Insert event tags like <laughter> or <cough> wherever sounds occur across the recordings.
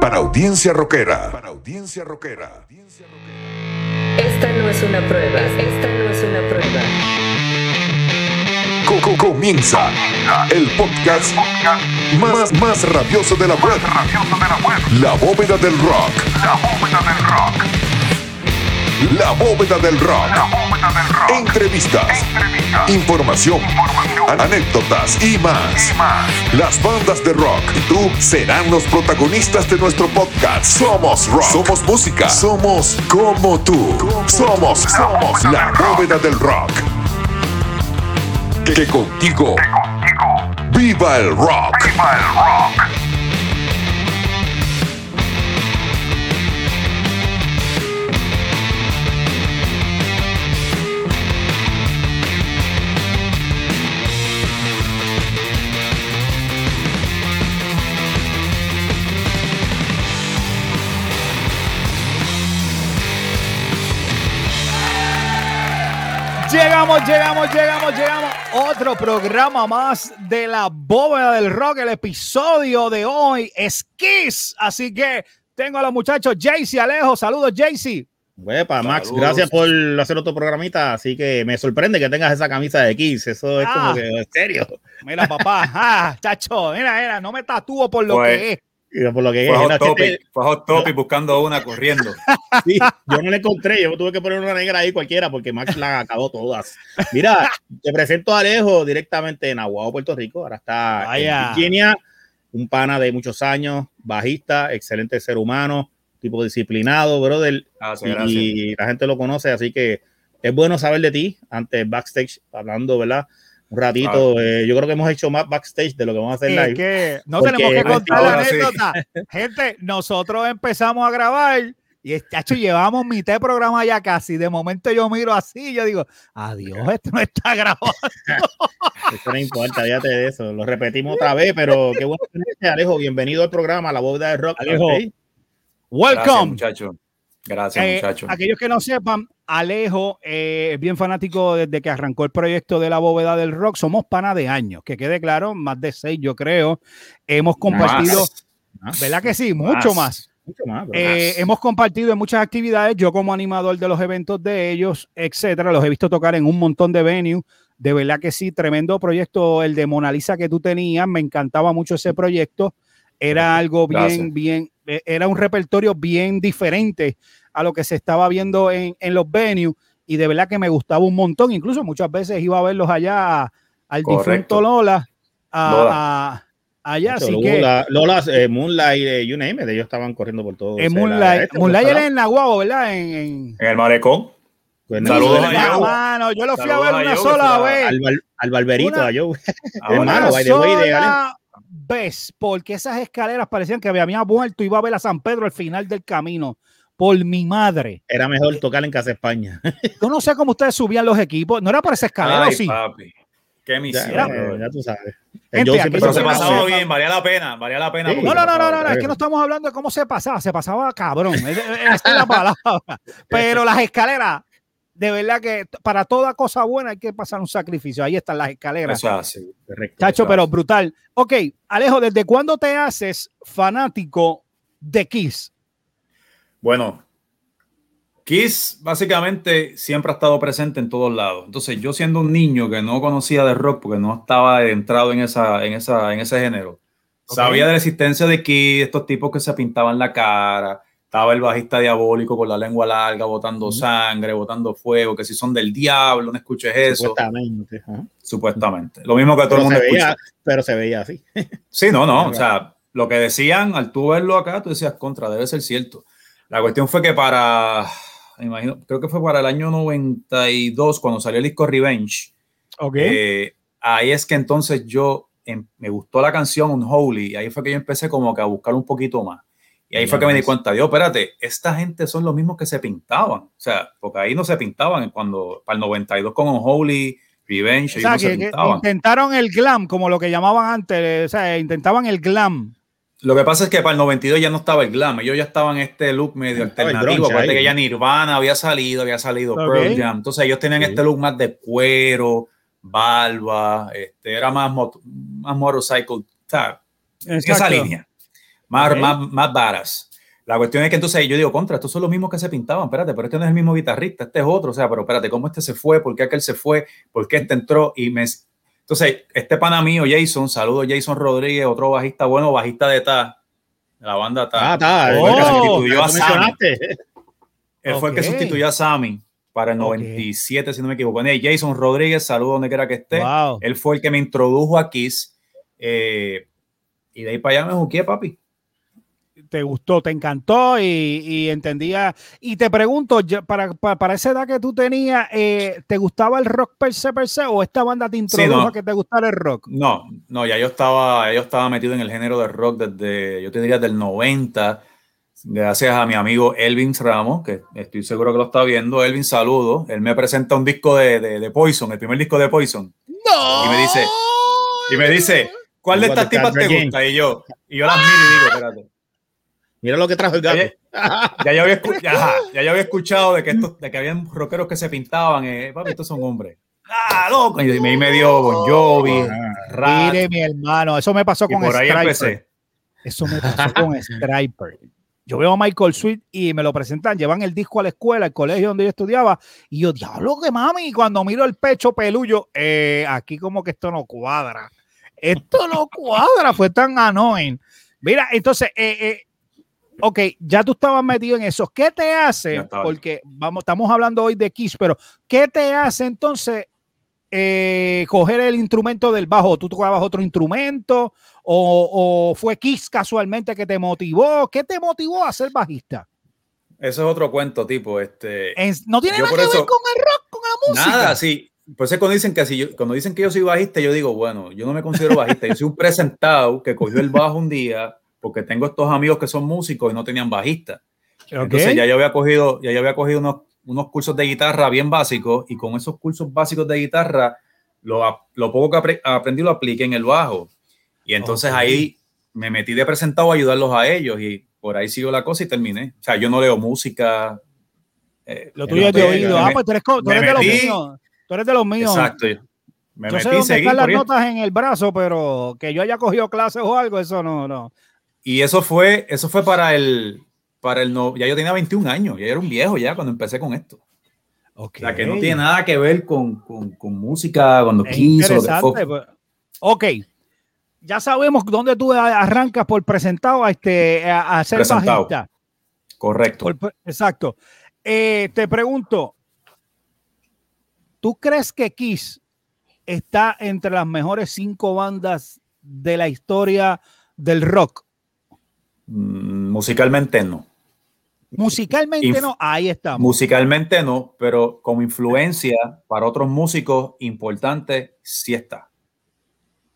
Para audiencia rockera. Para audiencia rockera. Esta no es una prueba. Esta no es una prueba. Co- co- comienza el podcast más, más rabioso de la web. La bóveda del rock. La bóveda del rock. Entrevistas, información, anécdotas y más. Las bandas de rock y tú serán los protagonistas de nuestro podcast. Somos rock. Somos música. Somos como tú. Somos, somos la bóveda del rock. Que contigo viva el rock. Llegamos, llegamos, llegamos, llegamos. Otro programa más de la bóveda del rock. El episodio de hoy es Kiss. Así que tengo a los muchachos Jaycee Alejo. Saludos, Jaycee. Huepa, Max, Saludos. gracias por hacer otro programita. Así que me sorprende que tengas esa camisa de Kiss. Eso es Ah. como que en serio. Mira, papá. <laughs> Ah, chacho, mira, mira, no me tatúo por lo Pues, que es. Y por lo que Fue es, Hot no, es que Topic, fue Hot Topic buscando una corriendo. <laughs> sí, yo no la encontré. Yo tuve que poner una negra ahí cualquiera porque Max la acabó todas. Mira, te presento a Alejo directamente en Aguado, Puerto Rico. Ahora está Vaya. en Virginia, un pana de muchos años, bajista, excelente ser humano, tipo disciplinado, brother. Gracias, gracias. y la gente lo conoce, así que es bueno saber de ti antes backstage, hablando, ¿verdad? Un ratito, eh, yo creo que hemos hecho más backstage de lo que vamos a hacer Es live. que no Porque tenemos que contar la sí. anécdota. <laughs> Gente, nosotros empezamos a grabar y chacho, llevamos mitad de programa ya casi. De momento yo miro así y yo digo, adiós, esto no está <laughs> grabado. Eso no importa, fíjate de eso, lo repetimos otra vez, pero qué bueno tenerte, Alejo, bienvenido al programa, La Bóveda de Rock. Alejo, Ok. Gracias, Welcome. muchacho. Gracias, Eh, muchacho. aquellos que no sepan, Alejo eh, es bien fanático desde que arrancó el proyecto de la bóveda del rock. Somos pana de años, que quede claro, más de seis, yo creo. Hemos compartido, Más, ¿verdad que sí? Mucho Más. más. mucho más. Eh, hemos compartido en muchas actividades, yo como animador de los eventos de ellos, etcétera, los he visto tocar en un montón de venues. De verdad que sí, tremendo proyecto el de Mona Lisa que tú tenías, me encantaba mucho ese proyecto. Era algo bien, Gracias. bien, eh, era un repertorio bien diferente a lo que se estaba viendo en, en los venues y de verdad que me gustaba un montón. Incluso muchas veces iba a verlos allá al difunto. Lola, a- Lola. a- allá, así que Lola, Lola, eh, Moonlight, eh, you name it, ellos estaban corriendo por todo. Moonlight, este, Moonlight era este en Nahuabo, ¿verdad? En, en- En el malecón. lado. Saludos Pues, a Joe. mano, yo lo fui a ver a una Joe, sola vez. al, al barberito, Una- a Joe. <laughs> Una Hermano, by the way, de vez, porque esas escaleras parecían que me había muerto y iba a ver a San Pedro al final del camino. Por mi madre. Era mejor tocar en Casa España. Yo no sé cómo ustedes subían los equipos. No era por esa escalera, Ay, ¿o sí. papi. Qué misión. Ya tú sabes. Gente, siempre Pero se pasaba bien, valía la pena, valía la pena. Sí. No, no, no, no, no, es que no estamos hablando de cómo se pasaba, se pasaba cabrón. Es- es- Esta es la palabra. Pero las escaleras, de verdad que para toda cosa buena hay que pasar un sacrificio. Ahí están las escaleras. Correcto. Chacho, pero brutal. Ok, Alejo, ¿desde cuándo te haces fanático de Kiss? Bueno, Kiss básicamente siempre ha estado presente en todos lados. Entonces, yo siendo un niño que no conocía de rock porque no estaba entrado en, esa, en, esa, en ese género, sabía de la existencia de Kiss, estos tipos que se pintaban la cara. Estaba el bajista diabólico con la lengua larga, botando sangre, botando fuego, que si son del diablo, no escuches eso, Supuestamente. supuestamente. Lo mismo que todo Pero el mundo veía, escucha. pero se veía así. Sí, no, no. <laughs> O sea, lo que decían al tú verlo acá, tú decías contra, debe ser cierto. La cuestión fue que para, me imagino, creo que fue para el año 92, cuando salió el disco Revenge, Ok. eh, ahí es que entonces yo em, me gustó la canción Unholy, y ahí fue que yo empecé como que a buscar un poquito más. Y ahí fue que me di cuenta, Dios, espérate, esta gente son los mismos que se pintaban. O sea, porque ahí no se pintaban cuando, para el 92 con Unholy, Revenge, o ellos sea, no se que, que pintaban. intentaron el glam, como lo que llamaban antes. O sea, intentaban el glam. Lo que pasa es que para el 92 ya no estaba el glam, ellos ya estaban en este look medio el alternativo. ahí. que ya Nirvana había salido, había salido Ok. Pearl Jam. Entonces ellos tenían Sí. este look más de cuero, barba, este, era más, mot- más motorcycle, en esa línea. más, Ok. más, más varas. La cuestión es que entonces yo digo, contra, estos son los mismos que se pintaban, espérate, pero este no es el mismo guitarrista, este es otro, o sea, pero espérate, ¿cómo este se fue? ¿Por qué aquel se fue? ¿Por qué este entró? Y me... Entonces, este pana mío, Jason, saludo Jason Rodríguez, otro bajista bueno, bajista de Ta, de la banda Ta. Ah, está. Fue el que Oh, sustituyó a Sammy. Él fue el que sustituyó a Sammy para el Ok. 97, si no me equivoco. Bueno, y Jason Rodríguez, saludo donde quiera que esté. Wow. Él fue el que me introdujo a Kiss. eh, y de ahí para allá me juqué, papi. Te gustó, te encantó y, y entendía. Y te pregunto, ya para, para, para esa edad que tú tenías, eh, ¿te gustaba el rock per se, per se o esta banda te introdujo no. a que te gustara el rock? No, no, ya yo estaba, ya yo estaba metido en el género de rock desde, yo te diría, del 90, gracias a mi amigo Elvin Ramos, que estoy seguro que lo está viendo. Elvin, saludo. Él me presenta un disco de, de, de Poison, el primer disco de Poison. ¡No! Y me dice, y me dice, ¿cuál de estas tipas te gusta? Y yo, y yo las miro y digo, espérate. Mira lo que trajo el gato. Oye, Ya yo había, ya, ya yo había escuchado de que, estos, de que habían rockeros que se pintaban. Eh, papi, estos son hombres. ¡Ah, loco! Y me, me dio Bon Jovi, Rat, Mire, mi hermano, eso me pasó y con por ahí Striper. empecé. Eso me pasó con Striper. Yo veo a Michael Sweet y me lo presentan, llevan el disco a la escuela, al colegio donde yo estudiaba, y yo, diablo que mami, y cuando miro el pecho pelullo, eh, aquí como que esto no cuadra. Esto no cuadra, fue tan annoying. Mira, entonces, eh, eh, ok, ya tú estabas metido en eso. ¿Qué te hace? Porque vamos, estamos hablando hoy de Kiss, pero ¿qué te hace entonces eh, coger el instrumento del bajo? ¿Tú tocabas otro instrumento? ¿O, o fue Kiss casualmente que te motivó? ¿Qué te motivó a ser bajista? Eso es otro cuento, tipo. Este, En- no tiene nada que ver eso- con el rock, con la música. Nada, sí. Por eso es cuando dicen que si yo, cuando dicen que yo soy bajista, yo digo, bueno, yo no me considero bajista, yo soy un <laughs> presentado que cogió el bajo un día porque tengo estos amigos que son músicos y no tenían bajista. Entonces Ok. ya yo había cogido, ya yo había cogido unos, unos cursos de guitarra bien básicos y con esos cursos básicos de guitarra, lo, lo poco que apre- aprendí lo apliqué en el bajo. Y entonces Ok. ahí me metí de presentado a ayudarlos a ellos y por ahí siguió la cosa y terminé. O sea, yo no leo música. eh, Lo tuyo es de oído. Ah, pues tú eres, tú eres de los míos. Tú eres de los míos. Exacto. Me Yo metí sé dónde seguí están las notas en el brazo, pero que yo haya cogido clases o algo, eso no, no. Y eso fue, eso fue para el, para el no, ya yo tenía 21 años, ya era un viejo ya cuando empecé con esto. O sea, que no tiene nada que ver con, con, con música, cuando Es quiso, lo que fue. pues. Ok. Ya sabemos dónde tú arrancas por presentado a, este, a, a ser Presentado. bajista. Correcto. Por- exacto. Eh, te pregunto, ¿tú crees que Kiss está entre las mejores cinco bandas de la historia del rock? Mm, musicalmente no. Musicalmente Inf- no, ahí estamos. Musicalmente no, pero como influencia para otros músicos importantes sí está.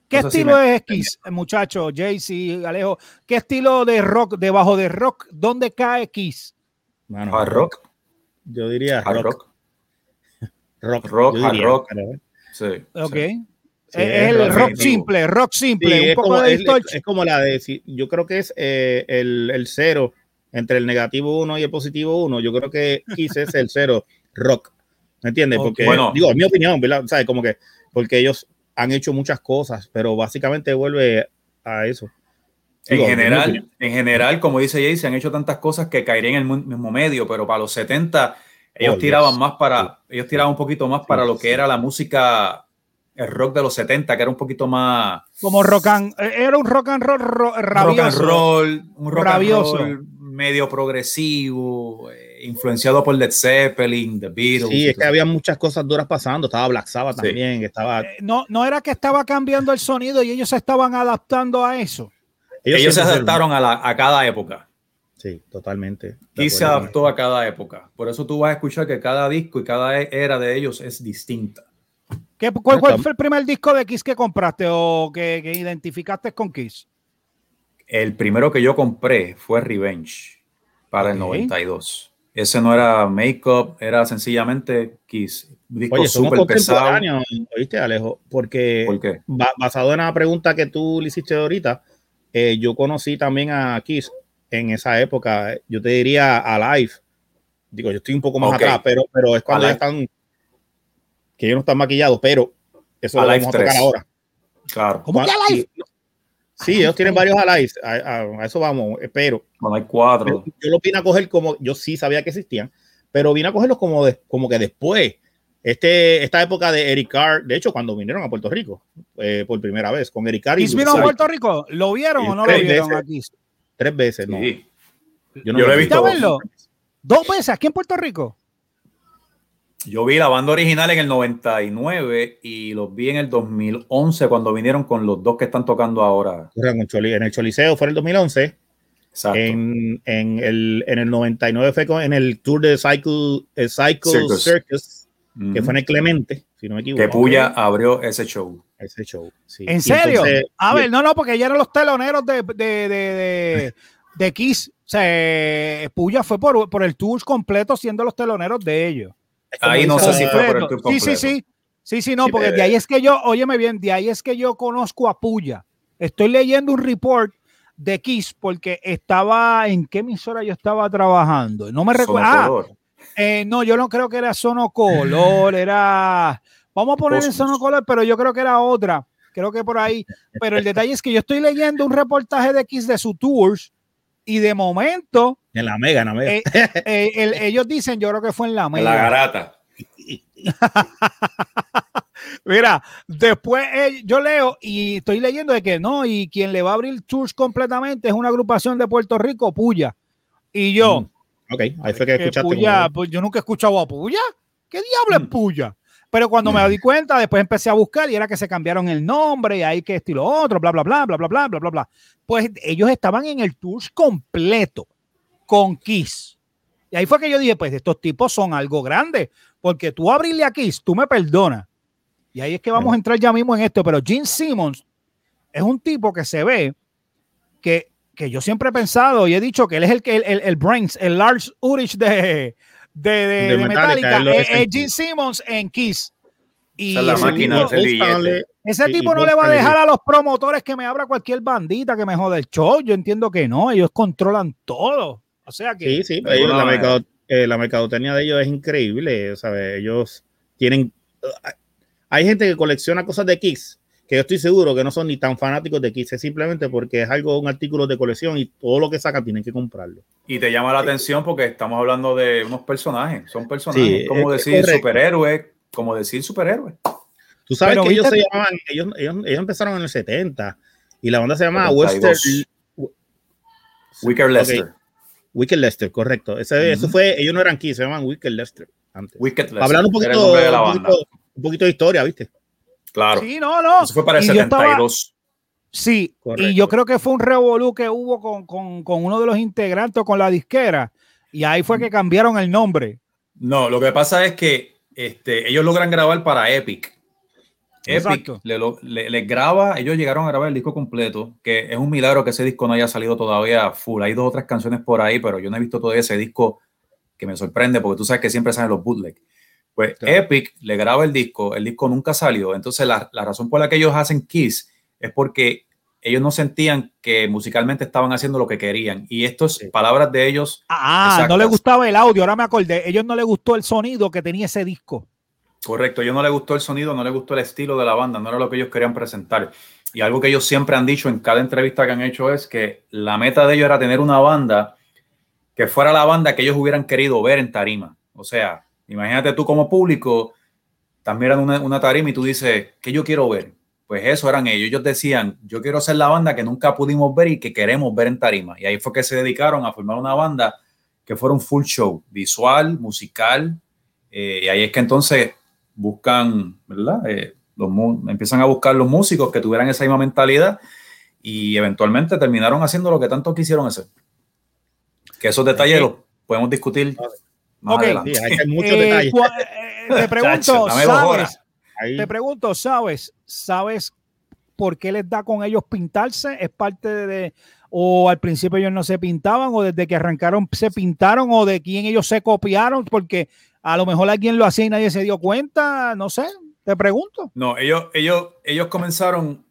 ¿Qué eso estilo es Kiss, muchacho? Jaycee, Alejo, ¿qué estilo de rock, debajo de rock, dónde cae Kiss? Mano, Hard rock, Yo diría hard rock. rock, <laughs> Rock, Rock, hard rock. sí. Ok. sí. Sí, es, es el rock simple, rock simple, Sí, un es poco como, de es, es como la de, yo creo que es eh, el, el cero entre el negativo 1 y el positivo 1. Yo creo que Kiss es el cero rock. ¿Me entiendes? Porque, Bueno. digo, en mi opinión, ¿verdad? ¿Sabes? Como que, porque ellos han hecho muchas cosas, pero básicamente vuelve a eso. En Digo, general, en general, como dice Jay, se han hecho tantas cosas que caerían en el mismo medio, pero para los 70 ellos Oh, tiraban más para, ellos tiraban un poquito más para lo que sí. era la música, el rock de los 70, que era un poquito más Como rock and, eh, era un rock and roll ro- rock and rabioso. roll, un rock Rabioso. and roll medio progresivo, eh, influenciado por Led Zeppelin, The Beatles. Sí, y es que había muchas cosas duras pasando. Estaba Black Sabbath Sí. también, que estaba. Eh, No, no era que estaba cambiando el sonido y ellos se estaban adaptando a eso. Ellos, se adaptaron a, la- a cada época. Sí, totalmente. Y se adaptó a cada época. Por eso tú vas a escuchar que cada disco y cada era de ellos es distinta. ¿Qué, cuál, cuál fue el primer disco de Kiss que compraste o que, que identificaste con Kiss? El primero que yo compré fue Revenge para el Ok. 92. Ese no era Makeup, era sencillamente Kiss. Un disco Oye, súper pesado. ¿oíste, Alejo? Porque ¿Por qué? ba- basado en la pregunta que tú le hiciste ahorita, eh, yo conocí también a Kiss en esa época. Yo te diría Alive. Digo, yo estoy un poco más atrás, pero, pero es cuando ya están, que ellos no están maquillados, pero eso lo Alive vamos a tocar 3. ahora. Claro. ¿Cómo que Alive? Sí, ellos tienen varios allies, a, a- a eso vamos, pero Bueno, hay cuatro. yo lo vine a coger como, yo sí sabía que existían, pero vine a cogerlos como, de- como que después, este, esta época de Eric Carr, de hecho, cuando vinieron a Puerto Rico eh, por primera vez, con Eric Carr y ¿Kiss vino a Puerto Rico? ¿Lo vieron o no lo vieron veces. aquí? tres veces, ¿no? Sí. Yo no Yo lo he vi. visto. ¿Fuiste a verlo? ¿Dos veces aquí en Puerto Rico? Yo vi la banda original en el 99 y los vi en el 2011 cuando vinieron con los dos que están tocando ahora. En el Choli- en el Choliseo fue en el 2011, Exacto. en, en, el, en el 99 fue con- en el tour de Cycle, eh, Cycle Circus. Circus, que fue en el Clemente, si no me equivoco. que Puya abrió ese show. Ese show. sí. ¿En Y serio? entonces, a ver, no, no, porque ya eran los teloneros de, de, de, de, de Kiss. O sea, Puya fue por, por el tour completo siendo los teloneros de ellos. Ahí no sé si fue por el Completo. tour Sí, sí, sí. Sí, sí, no, Sí, porque pero- de ahí es que yo, óyeme bien, de ahí es que yo conozco a Puya. Estoy leyendo un report de Kiss porque estaba, ¿en qué emisora yo estaba trabajando? No me recuerdo. Ah, eh, no, yo no creo que era Sonocolor, <laughs> era. Vamos a poner en Cosmos. Sonocolor, pero yo creo que era otra. Creo que por ahí. Pero el detalle es que yo estoy leyendo un reportaje de X de su tours y de momento En la mega, en la mega. eh, eh, el- ellos dicen, yo creo que fue en la La media. garata. <laughs> Mira, después eh, yo leo y estoy leyendo de que no, y quien le va a abrir tours completamente es una agrupación de Puerto Rico, Puya. Y yo, Mm. ok, ahí fue que que escuchaste. Puya, como- pues yo nunca he escuchado a Puya. ¿Qué diablo Mm. es Puya? Pero cuando me di cuenta, después empecé a buscar y era que se cambiaron el nombre y ahí que esto y lo otro, bla, bla, bla, bla, bla, bla, bla, bla, bla. Pues ellos estaban en el tour completo con Kiss. Y ahí fue que yo dije, pues estos tipos son algo grande, porque tú abrirle a Kiss, tú me perdonas. Y ahí es que vamos a entrar ya mismo en esto, pero Gene Simmons es un tipo que se ve que, que yo siempre he pensado y he dicho que él es el que el, el, el brains, el Lars Ulrich de, de, de, De de Metallica, es, es Kiss. Gene Simmons en Kiss. Y la ese máquina, tipo- ese ese tipo y no le va a dejar a los promotores que me abra cualquier bandita que me jode el show. Yo entiendo que no, ellos controlan todo. O sea que Sí, sí, ellos- alguna la, mercado- eh, la mercadotecnia de ellos es increíble, ¿sabes? Ellos tienen... hay gente que colecciona cosas de Kiss, que yo estoy seguro que no son ni tan fanáticos de Kiss, es simplemente porque es algo, un artículo de colección y todo lo que sacan tienen que comprarlo. Y te llama la atención porque estamos hablando de unos personajes. Son personajes. Sí, como decir correcto. superhéroe, como decir superhéroe. Tú sabes Pero que ellos se llamaban, ellos, ellos, ellos empezaron en el 70 y la banda se llama 72. Western... Wicker Lester. Wicked Lester, correcto. Ese, Eso fue, ellos no eran Kiss, se llaman Wicked Lester antes. Wicked Lester. Hablar un poquito, nombre de la un, poquito, un poquito de historia, ¿viste? Claro. sí, no, no. Eso fue para el Y yo estaba- 72. Sí, Correcto. y yo creo que fue un revolú que hubo con, con, con uno de los integrantes con la disquera. Y ahí fue que cambiaron el nombre. No, lo que pasa es que este, ellos logran grabar para Epic. Epic le, le- les graba, ellos llegaron a grabar el disco completo, que es un milagro que ese disco no haya salido todavía full. Hay dos o tres canciones por ahí, pero yo no he visto todavía ese disco que me sorprende porque tú sabes que siempre salen los bootleg. Pues Claro. Epic le graba el disco, el disco nunca salió. Entonces la, la razón por la que ellos hacen Kiss es porque ellos no sentían que musicalmente estaban haciendo lo que querían. Y estas Sí. palabras de ellos Ah, Exactas. no le gustaba el audio, ahora me acordé. Ellos no les gustó el sonido que tenía ese disco. Correcto, a ellos no les gustó el sonido, no les gustó el estilo de la banda, no era lo que ellos querían presentar. Y algo que ellos siempre han dicho en cada entrevista que han hecho es que la meta de ellos era tener una banda que fuera la banda que ellos hubieran querido ver en tarima. O sea, imagínate tú como público, también eran una, una tarima y tú dices, ¿qué yo quiero ver? Pues eso eran ellos. Ellos decían, yo quiero ser la banda que nunca pudimos ver y que queremos ver en tarima. Y ahí fue que se dedicaron a formar una banda que fuera un full show, visual, musical. eh, y ahí es que entonces buscan, ¿verdad? Eh, los, empiezan a buscar los músicos que tuvieran esa misma mentalidad y eventualmente terminaron haciendo lo que tanto quisieron hacer. Que esos detalles los podemos discutir más Ok. adelante. Sí, hay muchos Eh, detalles. eh, te <laughs> pregunto, ¿sabes? Ahí. Te pregunto, ¿sabes? ¿Sabes por qué les da con ellos pintarse? ¿Es parte de, o al principio ellos no se pintaban o desde que arrancaron se pintaron o de quién ellos se copiaron? Porque a lo mejor alguien lo hacía y nadie se dio cuenta, no sé, te pregunto. No, ellos, ellos, ellos comenzaron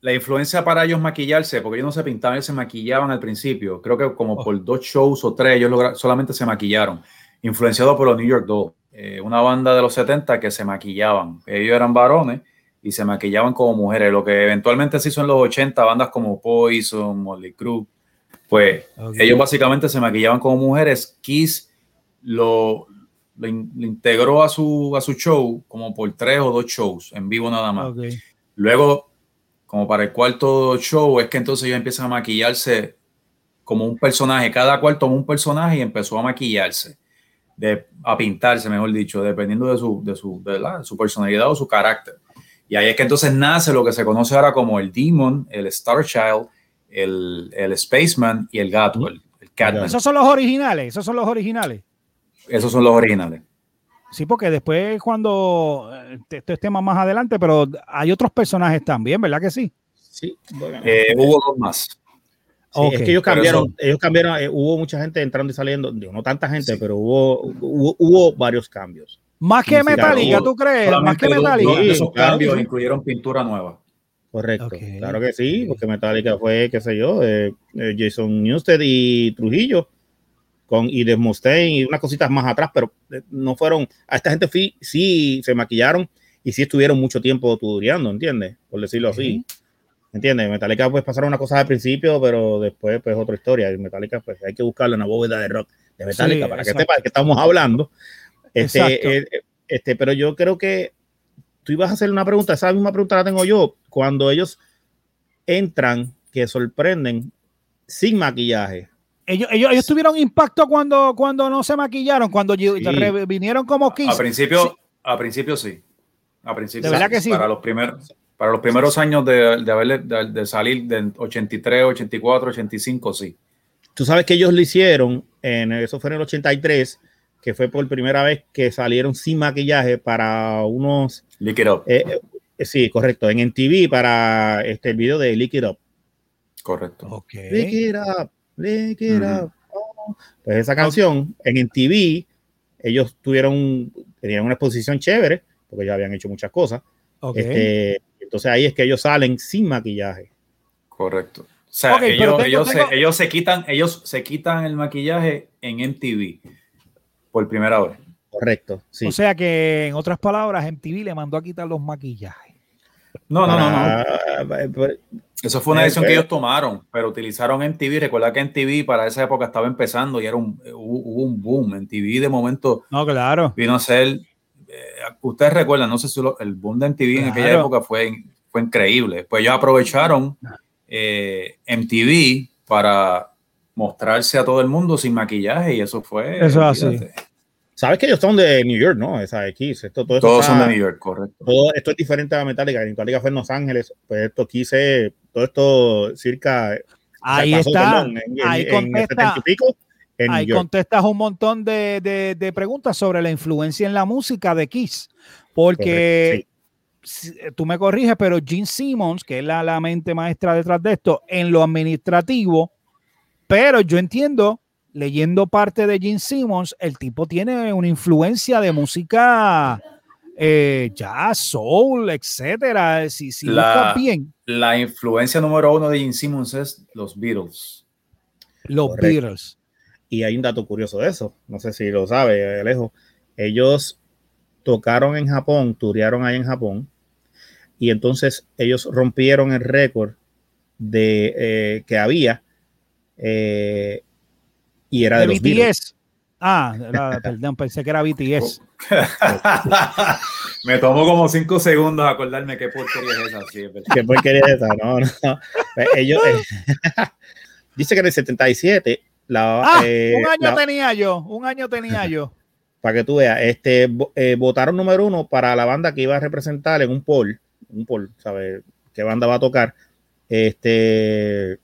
la influencia para ellos maquillarse, porque ellos no se pintaban, ellos se maquillaban al principio. Creo que como Oh. por dos shows o tres, ellos solamente se maquillaron, influenciados por los New York Dolls, eh, una banda de los 70 que se maquillaban. Ellos eran varones y y se maquillaban como mujeres. Lo que eventualmente se hizo en los 80, bandas como Poison, Molly Crew, pues ellos básicamente se maquillaban como mujeres. Kiss lo, lo, integró a su, a su show como por tres o dos shows en vivo nada más. Luego, como para el cuarto show, es que entonces ellos empiezan a maquillarse como un personaje. Cada cual tomó un personaje y empezó a maquillarse, de, a pintarse, mejor dicho, dependiendo de su, de su, de su personalidad o su carácter. Y ahí es que entonces nace lo que se conoce ahora como el Demon, el Star Child, el, el Spaceman y el gato, el, Catman. Esos son los originales, esos son los originales. Esos son los originales. Sí, porque después cuando, eh, esto es tema más adelante, pero hay otros personajes también, ¿verdad que sí? Sí, eh, hubo dos más. Es que ellos cambiaron, ellos cambiaron, eh, hubo mucha gente entrando y saliendo, no tanta gente, pero hubo, hubo, varios cambios. Más que Metallica, ¿tú crees? Más que Metallica. esos cambios incluyeron pintura nueva. Correcto, claro que sí, porque Metallica fue, qué sé yo, Jason Newsted y Trujillo con y de Mustaine y unas cositas más atrás, pero eh, no fueron, a esta gente sí, se maquillaron y sí estuvieron mucho tiempo tutoriando, ¿entiendes? Por decirlo así. ¿Entiendes? Metallica pues pasaron una cosa al principio, pero después pues otra historia. Y Metallica pues hay que buscarlo en la bóveda de rock de Metallica para que sepa de qué estamos hablando. Este, eh, este, pero yo creo que tú ibas a hacer una pregunta, esa misma pregunta la tengo yo. Cuando ellos entran, que sorprenden sin maquillaje, ellos, ellos, tuvieron impacto cuando, cuando no se maquillaron, cuando vinieron como Kiss. A principio, a principio sí. A principio de verdad que sí. Para los primeros, para los primeros años de, de, de, salir de 83, 84, 85, sí. Tú sabes que ellos lo hicieron, en, eso fue en el 83, que fue por primera vez que salieron sin maquillaje para unos... Lick It Up. Eh, eh, sí, correcto, en MTV para este, el video de Lick It Up. Correcto. Okay. Lick It Up. Pues esa canción en TV ellos tuvieron, tenían una exposición chévere, porque ya habían hecho muchas cosas. Este, entonces ahí es que ellos salen sin maquillaje. Correcto. O sea, ellos, se, quitan, ellos se quitan el maquillaje en MTV por primera vez. Correcto. Sí. O sea que, en otras palabras, MTV le mandó a quitar los maquillajes. No, no, no, no. Ah, eh, pues, eso fue una decisión que ellos tomaron, pero utilizaron MTV. Recuerda que MTV para esa época estaba empezando y era un, hubo un boom. MTV de momento no, claro. vino a ser. Ustedes recuerdan, no sé si el boom de MTV en aquella época fue, fue increíble. Pues ellos aprovecharon eh, MTV para mostrarse a todo el mundo sin maquillaje y eso fue. Eso así. Sabes que ellos son de New York, ¿no? Esa X. Esto, todo Todos son de New York, correcto. Todo esto es diferente a Metallica. Metallica fue en Los Ángeles. Pues esto aquí se. Todo esto cerca. Ahí está. ahí contesta, ahí contestas un montón de, de, preguntas sobre la influencia en la música de Kiss. Porque. tú me corriges, pero Gene Simmons, que es la, la mente maestra detrás de esto, en lo administrativo, pero yo entiendo leyendo parte de Gene Simmons, el tipo tiene una influencia de música eh, jazz, soul, etcétera. Si, si la, bien. La influencia número uno de Gene Simmons es los Beatles. Los Beatles. Y hay un dato curioso de eso. No sé si lo sabe, Alejo. Ellos tocaron en Japón, turearon ahí en Japón. Y entonces ellos rompieron el récord de eh, que había eh, y era de, BTS. Ah, perdón, pensé que era BTS. <laughs> Me tomó como cinco segundos acordarme qué porquería es esa. Sí, qué porquería es esa, no, no. Pues ellos, eh, <laughs> dice que en el 77 la, ah, eh, un año tenía yo, un año tenía yo. <laughs> Para que tú veas, este, eh, votaron número uno para la banda que iba a representar en un poll, un poll, ¿sabes? ¿Qué banda va a tocar? Este,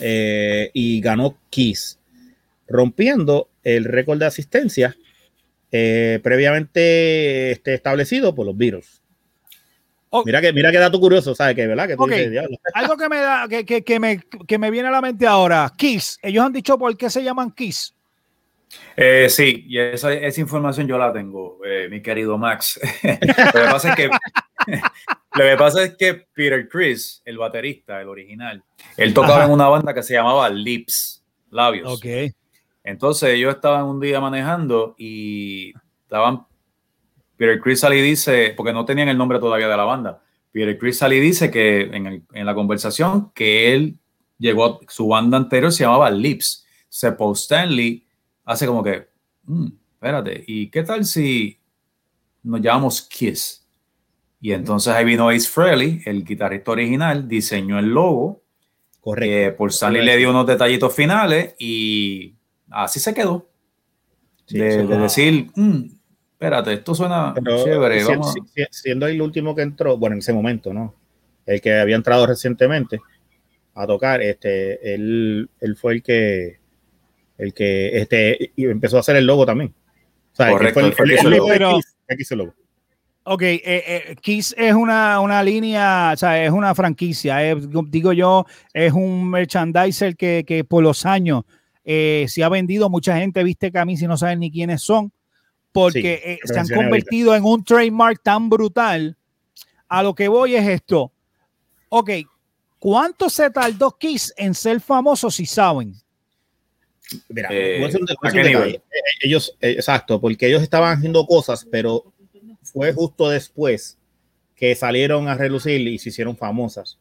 y ganó Kiss rompiendo el récord de asistencia eh, previamente este, establecido por los Beatles. Mira que mira qué dato curioso, ¿sabes? Que, ¿verdad? Que <laughs> Algo que me da, que, que, me, que me viene a la mente ahora, Kiss. Ellos han dicho por qué se llaman Kiss. Eh, sí, y esa, esa, información yo la tengo, eh, mi querido Max. <laughs> lo, que pasa es que, <laughs> lo que pasa es que Peter Chris, el baterista, el original, él tocaba en una banda que se llamaba Lips, Labios. Ok. Entonces ellos estaban un día manejando y estaban, Peter Chris y dice, porque no tenían el nombre todavía de la banda, Peter y dice que en, el- en la conversación que él llegó, a- su banda anterior se llamaba Lips. Se Paul Stanley hace como que, "Mm, espérate, ¿y qué tal si nos llamamos Kiss? Y entonces ahí vino Ace Frehley, el guitarrista original, diseñó el logo. Correcto. Eh, Paul Stanley le dio unos detallitos finales y así se quedó. Sí, de, decir, "Mm, espérate, esto suena Pero chévere. si- vamos a-". si- si- siendo el último que entró, bueno, en ese momento, ¿no? El que había entrado recientemente a tocar, este, él, él fue el que, el que, este, y empezó a hacer el logo también. O sea, Correcto, el, fue el el- que hizo el el logo de logo. Kiss, el que hizo el logo. Ok, eh, eh, Kiss es una, una línea, o sea, es una franquicia, es, digo yo, es un merchandiser que, que por los años eh, se ha vendido, mucha gente viste camisas y no saben ni quiénes son, porque Sí, eh, se han convertido en un trademark tan brutal. A lo que voy es esto. Ok, ¿cuánto se tardó Kiss en ser famoso si saben? Mira, Eh, voy a. Eh, Ellos, eh, exacto, porque ellos estaban haciendo cosas, pero fue justo después que salieron a relucir y se hicieron famosas.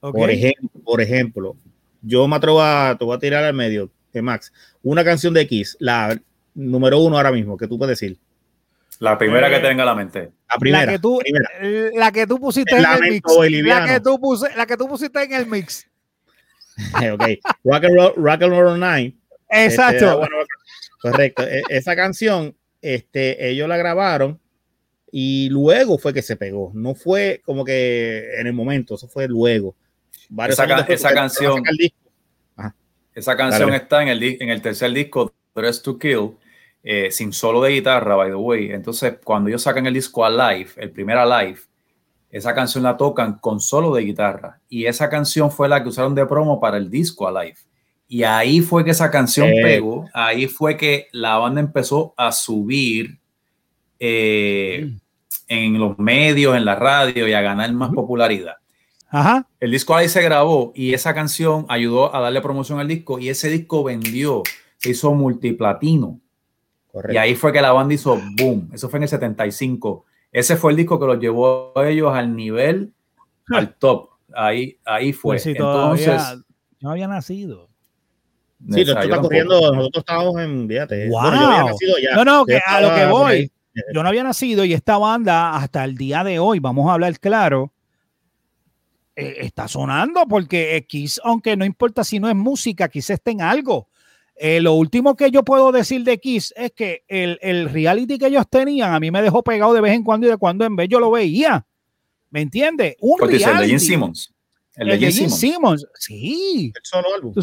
Ok. Por, ejemplo, por ejemplo, yo me atrevo a, te voy a tirar al medio, de Max, una canción de X, la número uno ahora mismo, que tú puedes decir. La primera que Eh, tenga la mente. La primera. la que tú, primera. la que tú pusiste El en el mix. La que, tú puse- la que tú pusiste en el mix. <laughs> ok. Rock and Roll, Rock and Roll Night. Exacto. Este, bueno, correcto. E- Esa canción, este, ellos la grabaron y luego fue que se pegó. No fue como que en el momento, eso fue luego. Varios Esa ca- canción-. Esa canción Dale. está en el, en el tercer disco, Dress to Kill, eh, sin solo de guitarra, by the way. Entonces, cuando ellos sacan el disco Alive, el primer Alive, esa canción la tocan con solo de guitarra. Y esa canción fue la que usaron de promo para el disco Alive. Y ahí fue que esa canción Eh. pegó, ahí fue que la banda empezó a subir eh, en los medios, en la radio y a ganar más popularidad. Ajá. El disco ahí se grabó y esa canción ayudó a darle promoción al disco y ese disco vendió, se hizo multiplatino. Correcto. Y ahí fue que la banda hizo boom. Eso fue en el 75. Ese fue el disco que los llevó a ellos al nivel, al top. Ahí, ahí fue. Pues sí, Entonces, todavía- yo no había nacido. Sí, tú estás corriendo, nosotros estábamos en, fíjate, Wow. bueno, yo había nacido ya. No, no, que a lo que voy, yo no había nacido y esta banda hasta el día de hoy, vamos a hablar claro, eh, está sonando porque X, aunque no importa si no es música, Kiss está en algo. Eh, lo último que yo puedo decir de Kiss es que el, el reality que ellos tenían a mí me dejó pegado de vez en cuando y de cuando en vez yo lo veía. ¿Me entiendes? Un ¿Cuál dice? El de reality. Gene Simmons. El, El de Gene Simmons. Simmons. Sí. El solo álbum.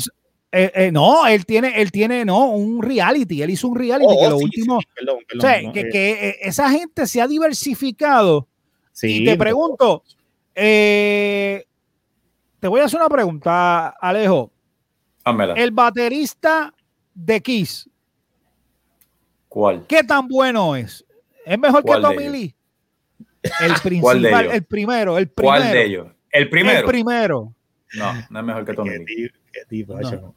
Eh, eh, no, él tiene, él tiene, no, un reality. Él hizo un reality Oh, que oh, lo sí, último. sí, sí, perdón, o perdón, sea, no, que, eh, que, eh, esa gente se ha diversificado. sí, y te pregunto, eh, te voy a hacer una pregunta, Alejo. Hámela. El baterista de Kiss, ¿Cuál? ¿qué tan bueno es? ¿Es mejor que ¿Cuál de Tommy? Lee? <laughs> El ¿Cuál de principal, ellos? el primero, el primero. ¿Cuál de ellos? ¿El primero? El primero. No, no es mejor que Tommy Lee. No.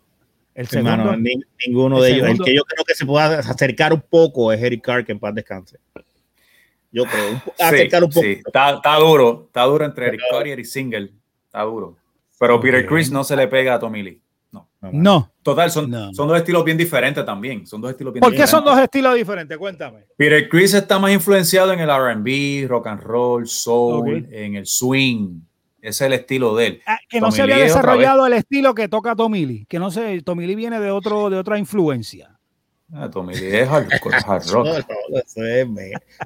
El segundo. Hermano, ni- ninguno el de ellos. segundo- El que yo creo que se pueda acercar un poco es Eric Carr, que en paz descanse. Yo creo, un po- Sí, acercar un poco. sí, está, está duro, está duro entre Eric Carr y Eric Single, está duro. Pero Peter. Chris no se le pega a Tommy Lee. No. Total, son, No. son dos estilos bien diferentes también. Son dos estilos bien ¿Por qué son diferentes. dos estilos diferentes? Cuéntame. Peter Chris está más influenciado en el RB, rock and roll, soul, en el swing. Ese es el estilo de él. Ah, que no se había Lee desarrollado el estilo que toca Tommy Lee. Que no sé, Tommy Lee viene de otro, de otra influencia. Ah, Tommy Lee es hardcore, hard <laughs> rock. No, no, eso es,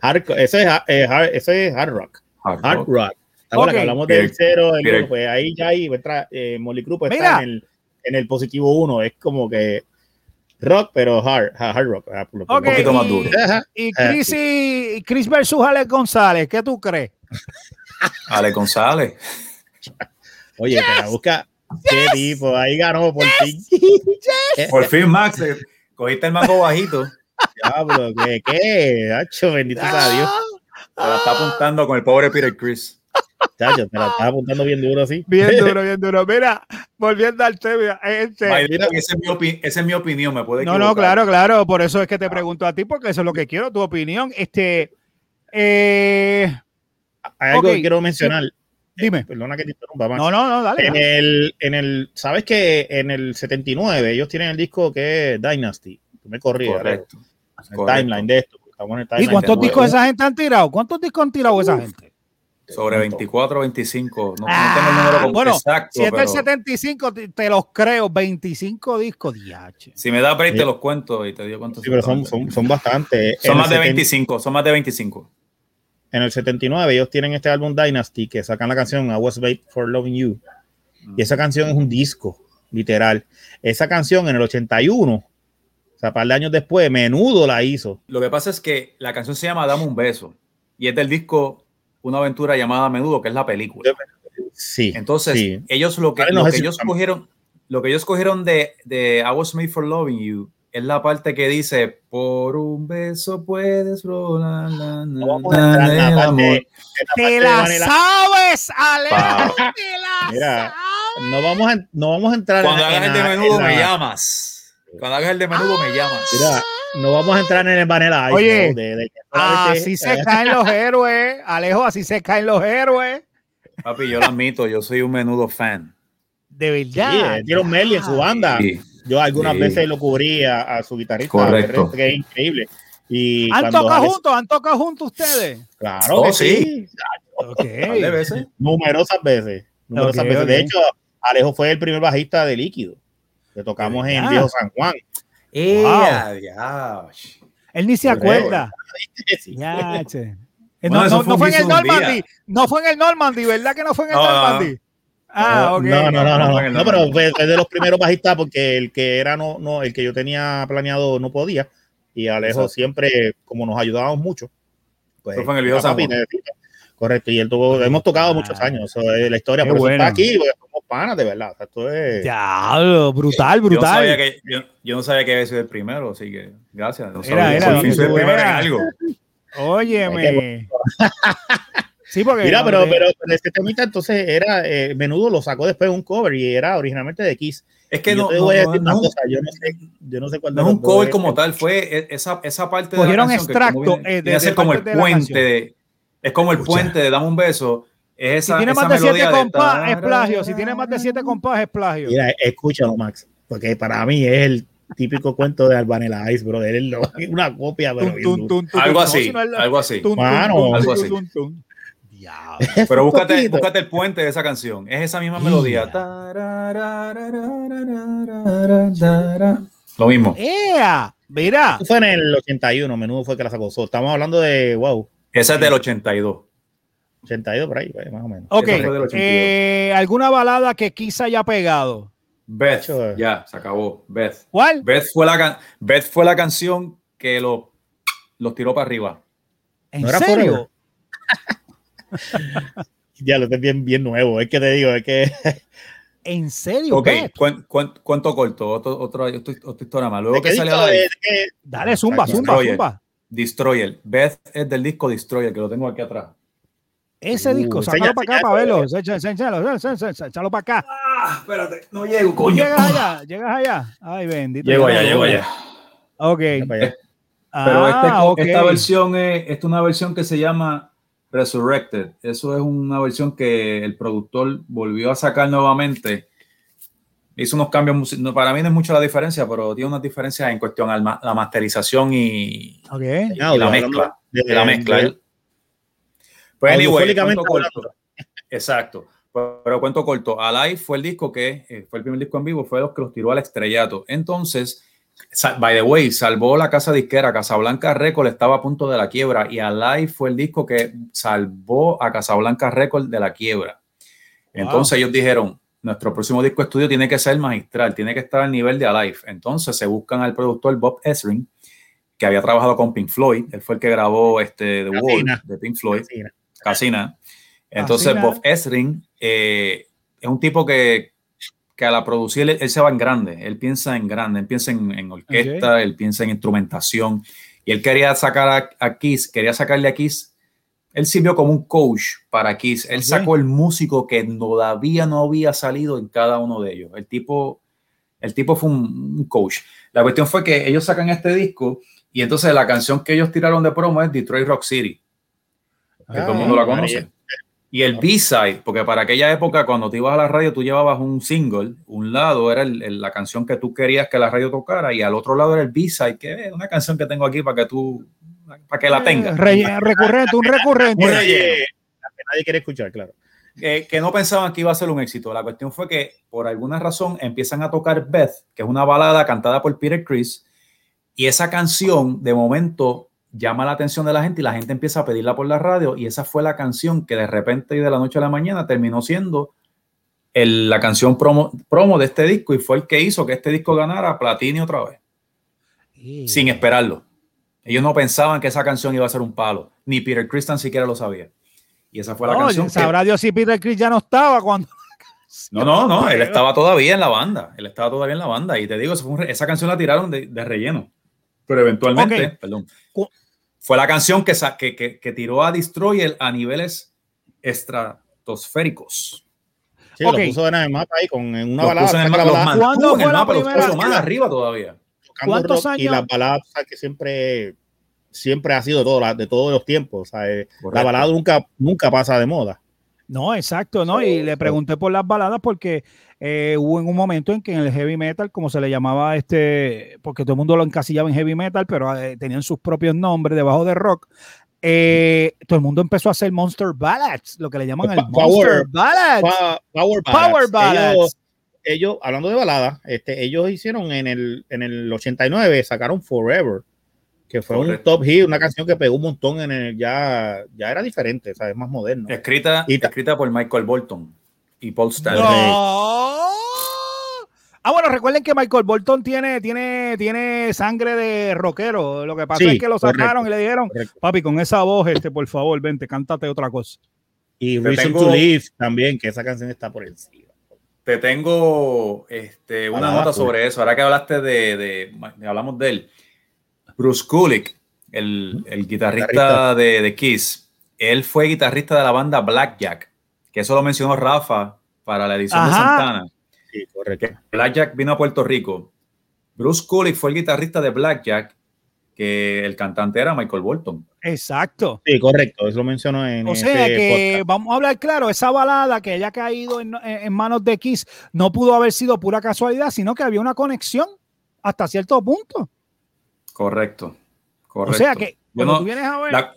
hardcore, eso es, eh, hard, eso es hard rock. hard Hard rock. rock. Ahora que hablamos Peter- del cero, el Peter- uno, pues ahí ya ahí entra eh, Molly Crew, pues Mira. está en el, en el positivo uno. Es como que rock, pero hard, hard rock. ah, lo- poquito más duro. Y Ah, Chris, y, Chris versus Alex González, ¿qué tú crees? Ale González. Oye, te la busca. Qué tipo, ahí ganó por fin. <laughs> Por fin, Max, eh, cogiste el mango bajito. Diablo, ¿qué? ¿Qué? Hacho, bendito sea Dios. Se la está apuntando con el pobre Peter Chris. Chacho, te la estás apuntando bien duro así. Bien <laughs> duro, bien duro. Mira, volviendo al tema. Este, Esa es, mi opi- esa es mi opinión, me puede no, equivocar. no, claro, claro. Por eso es que te pregunto a ti, porque eso es lo que quiero, tu opinión. Este, eh, Hay algo que quiero mencionar. Dime. Perdona que te interrumpa, Max. No, no, no, dale. En dale. el, en el, ¿sabes que en el 79 ellos tienen el disco que es Dynasty? Tú me corrí, Correcto. el correcto. timeline de esto. estamos en el ¿Y timeline cuántos de- discos esa gente han tirado? ¿Cuántos discos han tirado esa gente? Sobre 24 o 25. No, no Ah, tengo el número bueno, exacto. Si es del pero 75, te, te los creo. 25 discos, diache. Si me da break, Sí. te los cuento y te digo cuántos Sí, pero son, son, son bastantes. Son En más el de 70 25. Son más de 25. En el 79 ellos tienen este álbum Dynasty que sacan la canción I Was Made for Loving You. Y esa canción es un disco, literal. Esa canción en el 81, o sea, un par de años después, Menudo la hizo. Lo que pasa es que la canción se llama Dame un beso y es del disco Una aventura llamada Menudo, que es la película. Sí. Entonces, sí. ellos lo que, Vale, lo que ellos cogieron, lo que ellos cogieron de, de I was made for loving you es la parte que dice por un beso puedes rolar la, No vamos a entrar en la el parte- amor". en la parte ¡Te de la sabes, Alejo! Pa. ¡Te la Mira, sabes! No vamos a, no vamos a entrar Cuando en, hagas el de menudo me llamas. Cuando hagas el de menudo me llamas. Mira, no vamos a entrar en el Vanilla Ice, Oye, ¿no? De- de Así se caen los héroes, Alejo, así se caen los héroes. Papi, yo lo admito, yo soy un menudo fan. De Sí, verdad. eh, Tieron Melly en su banda. Sí. Yo algunas Sí. veces lo cubría a su guitarrista, Correcto. que es increíble. Y ¿Han tocado Alex- juntos? ¿Han tocado juntos ustedes? Claro Oh, que sí. sí. Ok. Un par de veces. Numerosas veces. Numerosas veces. De hecho, Alejo fue el primer bajista de Líquido. Que tocamos en Ah. Viejo San Juan. ¡Ea, diache! Él ni se acuerda. <laughs> Ya, che. Bueno, no, fue no un fue en el Normandy. No fue en el Normandy, ¿verdad que no fue en el No, no, no. Normandy? Ah, ok. No, no, no, no, No pero fue, fue de los primeros bajistas porque el que era no, no, el que yo tenía planeado no podía. Y Alejo Exacto. siempre, como nos ayudábamos mucho, pues fue en el viejo San papi, Juan. necesito. Correcto, y él tuvo, hemos tocado Ah. muchos años, eso es la historia, por eso está aquí, somos panas de verdad. o sea, esto es, Diablo, brutal, Yo no, sabía brutal. que, yo, yo no sabía que había sido el primero, así que gracias. No Era, sabía. era, Por fin que soy el tú primero en algo. Óyeme. <laughs> Sí, porque. Mira, no pero, te- pero este temita entonces era, eh, menudo lo sacó después un cover y era originalmente de Kiss. Es que no, no, voy a no- decir no cosa, yo no sé, yo no sé cuál de no es un cover como tal, fue e- esa, esa parte de Cogieron la canción que extracto, como eh, de- de como el de puente de, es como el puente de Dame un beso. Es Si esa, tiene esa más de siete compás, es plagio. Si tiene más de siete compás, es plagio. Mira, escúchalo, Max, porque para mí es el típico cuento de Albanela Ice, bro. Él <laughs> es una copia, pero Tun, tun, Algo así, No, algo así. Mano, algo así. Pero búscate, búscate el puente de esa canción. Es esa misma melodía. Lo mismo. ¡Ea! Mira, Eso fue en el 81, menudo fue que la sacó. So, estamos hablando de, wow, Esa es del 82. 82 por ahí, pues, más o menos. ok. Esa fue del 82. eh, ¿Alguna balada que quizá haya pegado? Beth, Hecho, ya, se acabó. Beth. ¿Cuál? Beth fue la, can- Beth fue la canción que lo, los tiró para arriba. ¿En ¿No era serio? <laughs> Ya lo estoy bien, bien nuevo. Es que te digo, es que <laughs> ¿En serio? Ok, cuento corto, otro, otro, otra historia más. Luego que es que- Dale, zumba, zumba, Destroyer. zumba. Destroyer. Beth es del disco Destroyer, que lo tengo aquí atrás. Ese Uh, disco, enseña, sácalo para acá para verlo. Echa- echa- Échalo, para acá. Ah, espérate, no llego, coño. Llegas allá, llegas allá. Ay, bendito. Llego allá, llego allá. Ok. Allá. Pero este- Ah, ok. esta versión es, esta es una versión que se llama Resurrected. Eso es una versión que el productor volvió a sacar nuevamente. Hizo unos cambios. para mí no es mucho la diferencia, pero tiene unas diferencias en cuestión a la masterización y, Ok. y Audio, la mezcla. de- de la mezcla. de- Pues anyway, corto. Exacto. Pero, pero cuento corto. Alive fue el disco que eh, fue el primer disco en vivo, fue los que los tiró al estrellato. Entonces, by the way, salvó la casa disquera. Casablanca Record estaba a punto de la quiebra y Alive fue el disco que salvó a Casablanca Record de la quiebra. Entonces ellos dijeron, nuestro próximo disco estudio tiene que ser magistral, tiene que estar al nivel de Alive. Entonces se buscan al productor Bob Ezrin, que había trabajado con Pink Floyd. Él fue el que grabó este, The Wall de Pink Floyd. Casina. Entonces, Casina. Bob Ezrin eh, es un tipo que, que a la producir él, él se va en grande. Él piensa en grande, él piensa en, en orquesta, él piensa en instrumentación. Y él quería sacar a, a Kiss, quería sacarle a Kiss. Él sirvió como un coach para Kiss. Él sacó el músico que todavía no había salido en cada uno de ellos. El tipo, el tipo fue un, un coach. La cuestión fue que ellos sacan este disco y entonces la canción que ellos tiraron de promo es Detroit Rock City que todo el mundo la Ah, conoce. María. Y el B-side, porque para aquella época, cuando te ibas a la radio, tú llevabas un single. Un lado era el- el- la canción que tú querías que la radio tocara, y al otro lado era el B-side, que es una canción que tengo aquí para que tú, para que la tengas. Eh, Re- recurrente, un recurrente. Un Que relleno. nadie quiere escuchar, claro. que, que no pensaban que iba a ser un éxito. La cuestión fue que por alguna razón empiezan a tocar Beth, que es una balada cantada por Peter Chris, y esa canción de momento llama la atención de la gente y la gente empieza a pedirla por la radio y esa fue la canción que de repente y de la noche a la mañana terminó siendo el- la canción promo, promo de este disco y fue el que hizo que este disco ganara platino otra vez, sin esperarlo. Ellos no pensaban que esa canción iba a ser un palo, ni Peter Chris tan siquiera lo sabía. Y esa fue la canción. que- sabrá Dios si Peter Chris ya no estaba cuando. no, no, no, él estaba todavía en la banda. Él estaba todavía en la banda. Y te digo, re- esa canción la tiraron de, de relleno. Pero eventualmente, perdón, fue la canción que, que, que, que tiró a Destroyer a niveles estratosféricos. Sí, Ok. lo puso en el mapa ahí con en una balada. en el la balada, ¿Cuándo mantuvo en el fue la mapa, los primera puso más arriba todavía. ¿Cuántos rock, Y años? la balada, o sea, que siempre, siempre ha sido todo, la- de todos los tiempos. o sea, eh, La balada nunca, nunca pasa de moda. No, exacto, ¿no? Y le pregunté por las baladas porque eh, hubo en un momento en que en el heavy metal, como se le llamaba este, porque todo el mundo lo encasillaba en heavy metal, pero eh, tenían sus propios nombres debajo de rock. eh, todo el mundo empezó a hacer Monster Ballads, lo que le llaman el Pa- Monster power- Ballads. Pa- Power Power Ballads. Ballads. Ellos, ellos, hablando de baladas, este, ellos hicieron en el, en el 89, sacaron Forever, que fue Correcto. un top hit, una canción que pegó un montón en el, ya, ya era diferente, ¿sabes? Más moderno. Escrita, Y ta- escrita por Michael Bolton y Paul Stanley. No. Ah, bueno, recuerden que Michael Bolton tiene, tiene, tiene sangre de rockero. Lo que pasa Sí, es que lo sacaron correcto, y le dijeron, correcto. papi, con esa voz, este, por favor, vente, cántate otra cosa. Y Te Reason tengo- to Live también, que esa canción está por encima. Te tengo este, una nota sobre eso. Ahora que hablaste de, de- de- hablamos de él. Bruce Kulick, el, el guitarrista Guitarrista. de, de Kiss, él fue guitarrista de la banda Blackjack, que eso lo mencionó Rafa para la edición de. Santana. Sí, correcto. Blackjack vino a Puerto Rico. Bruce Kulick fue el guitarrista de Blackjack, que el cantante era Michael Bolton. Exacto. Sí, correcto, eso lo mencionó en O ese sea que podcast. vamos a hablar claro, esa balada que haya caído en, en- en manos de Kiss no pudo haber sido pura casualidad, sino que había una conexión hasta cierto punto. Correcto. Correcto. O sea que Yo cuando no- tú vienes a ver, La-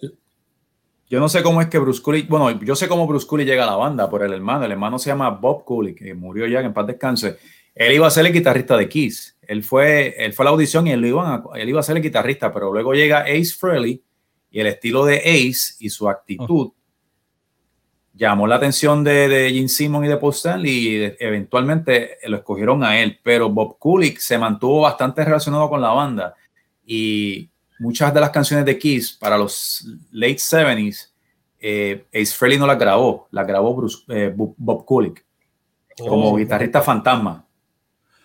yo no sé cómo es que Bruce Kulick, bueno, yo sé cómo Bruce Kulick llega a la banda por el hermano. El hermano se llama Bob Kulick, que murió ya, que en paz descanse. Él iba a ser el guitarrista de Kiss. Él fue, él fue a la audición y él, lo iban a- él iba a ser el guitarrista, pero luego llega Ace Frehley y el estilo de Ace y su actitud llamó la atención de, de Gene Simmons y de Paul Stanley y eventualmente lo escogieron a él. Pero Bob Kulick se mantuvo bastante relacionado con la banda y muchas de las canciones de Kiss para los late 70s, eh, Ace Frehley no las grabó, las grabó Bruce- eh, Bob Kulick como Oh. guitarrista fantasma.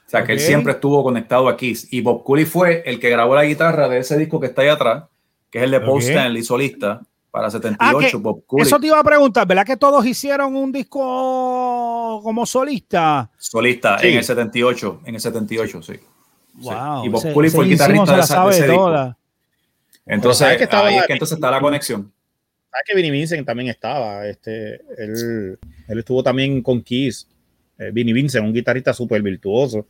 O sea, que él siempre estuvo conectado a Kiss. Y Bob Kulick fue el que grabó la guitarra de ese disco que está ahí atrás, que es el de Paul. Stanley, solista, para Ah, 78. que Bob Kulick, eso te iba a preguntar, ¿verdad que todos hicieron un disco como solista? solista Sí. en el 78. En el 78, sí. Sí. Wow. Y Bob Kulick fue el guitarrista de, esa- de disco. Entonces, ¿sabes que estaba- ahí es que entonces está la conexión. ¿Sabes que Vinnie Vincent también estaba? Este, él, él estuvo también con Kiss. Eh, Vinnie Vincent, un guitarrista súper virtuoso,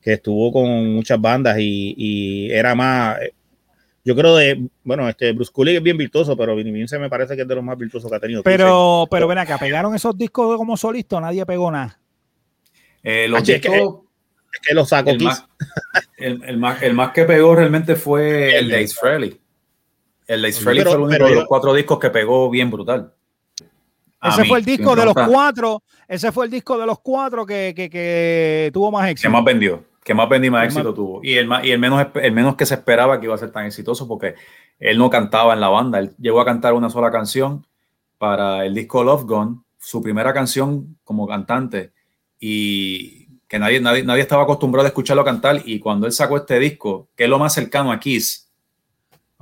que estuvo con muchas bandas y, y era más. eh, Yo creo de. Bueno, este Bruce Kulick es bien virtuoso, pero Vinnie Vincent me parece que es de los más virtuosos que ha tenido. Kiss. Pero, pero ven acá, pegaron esos discos como solista, nadie pegó nada. Eh, los Ah, sí, es que- es que lo sacó el, Kiss. más, el, el más, el más que pegó realmente fue el de Ace Frehley. El de Ace Sí, Frehley pero- fue el pero de los cuatro discos que pegó bien brutal. A Ese mí, fue el disco de los cuatro, ese fue el disco de los cuatro que, que, que tuvo más Que éxito. más vendió, que más vendió y más Que éxito más- tuvo. Y el, más, y el, menos, el menos que se esperaba que iba a ser tan exitoso porque él no cantaba en la banda. Él llegó a cantar una sola canción para el disco Love Gone, su primera canción como cantante. Y que nadie, nadie, nadie estaba acostumbrado a escucharlo cantar. Y cuando él sacó este disco, que es lo más cercano a Kiss,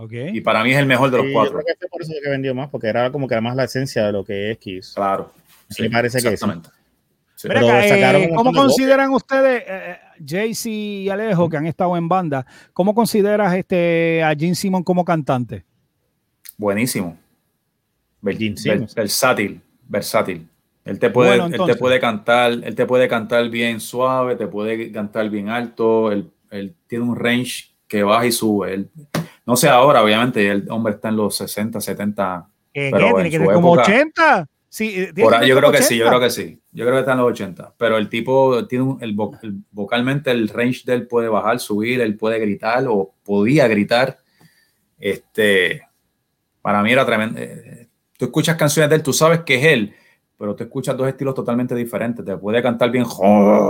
Ok. y para mí es el mejor de los Sí, yo cuatro. creo que fue por eso que vendió más, porque era como que más la esencia de lo que es Kiss. Claro. Me parece que sí. exactamente. Sí. Pero eh, ¿Cómo consideran ustedes, eh, Jaycee y Alejo, que han estado en banda, cómo consideras este, a Gene Simon como cantante? Buenísimo. Ver- versátil. versátil. Él te puede, él te puede cantar, él te puede cantar bien suave, te puede cantar bien alto, él, él tiene un range que baja y sube. Él, no sé ahora, obviamente, el hombre está en los 60, 70. ¿Qué, pero ¿Tiene que como 80? Sí, eh, por yo creo que sí, yo creo que sí. Yo creo que está en los 80. Pero el tipo tiene un, el, vocalmente el range de él puede bajar, subir, él puede gritar o podía gritar. Este, para mí era tremendo. Eh, tú escuchas canciones de él, tú sabes que es él, pero tú escuchas dos estilos totalmente diferentes. Te puede cantar bien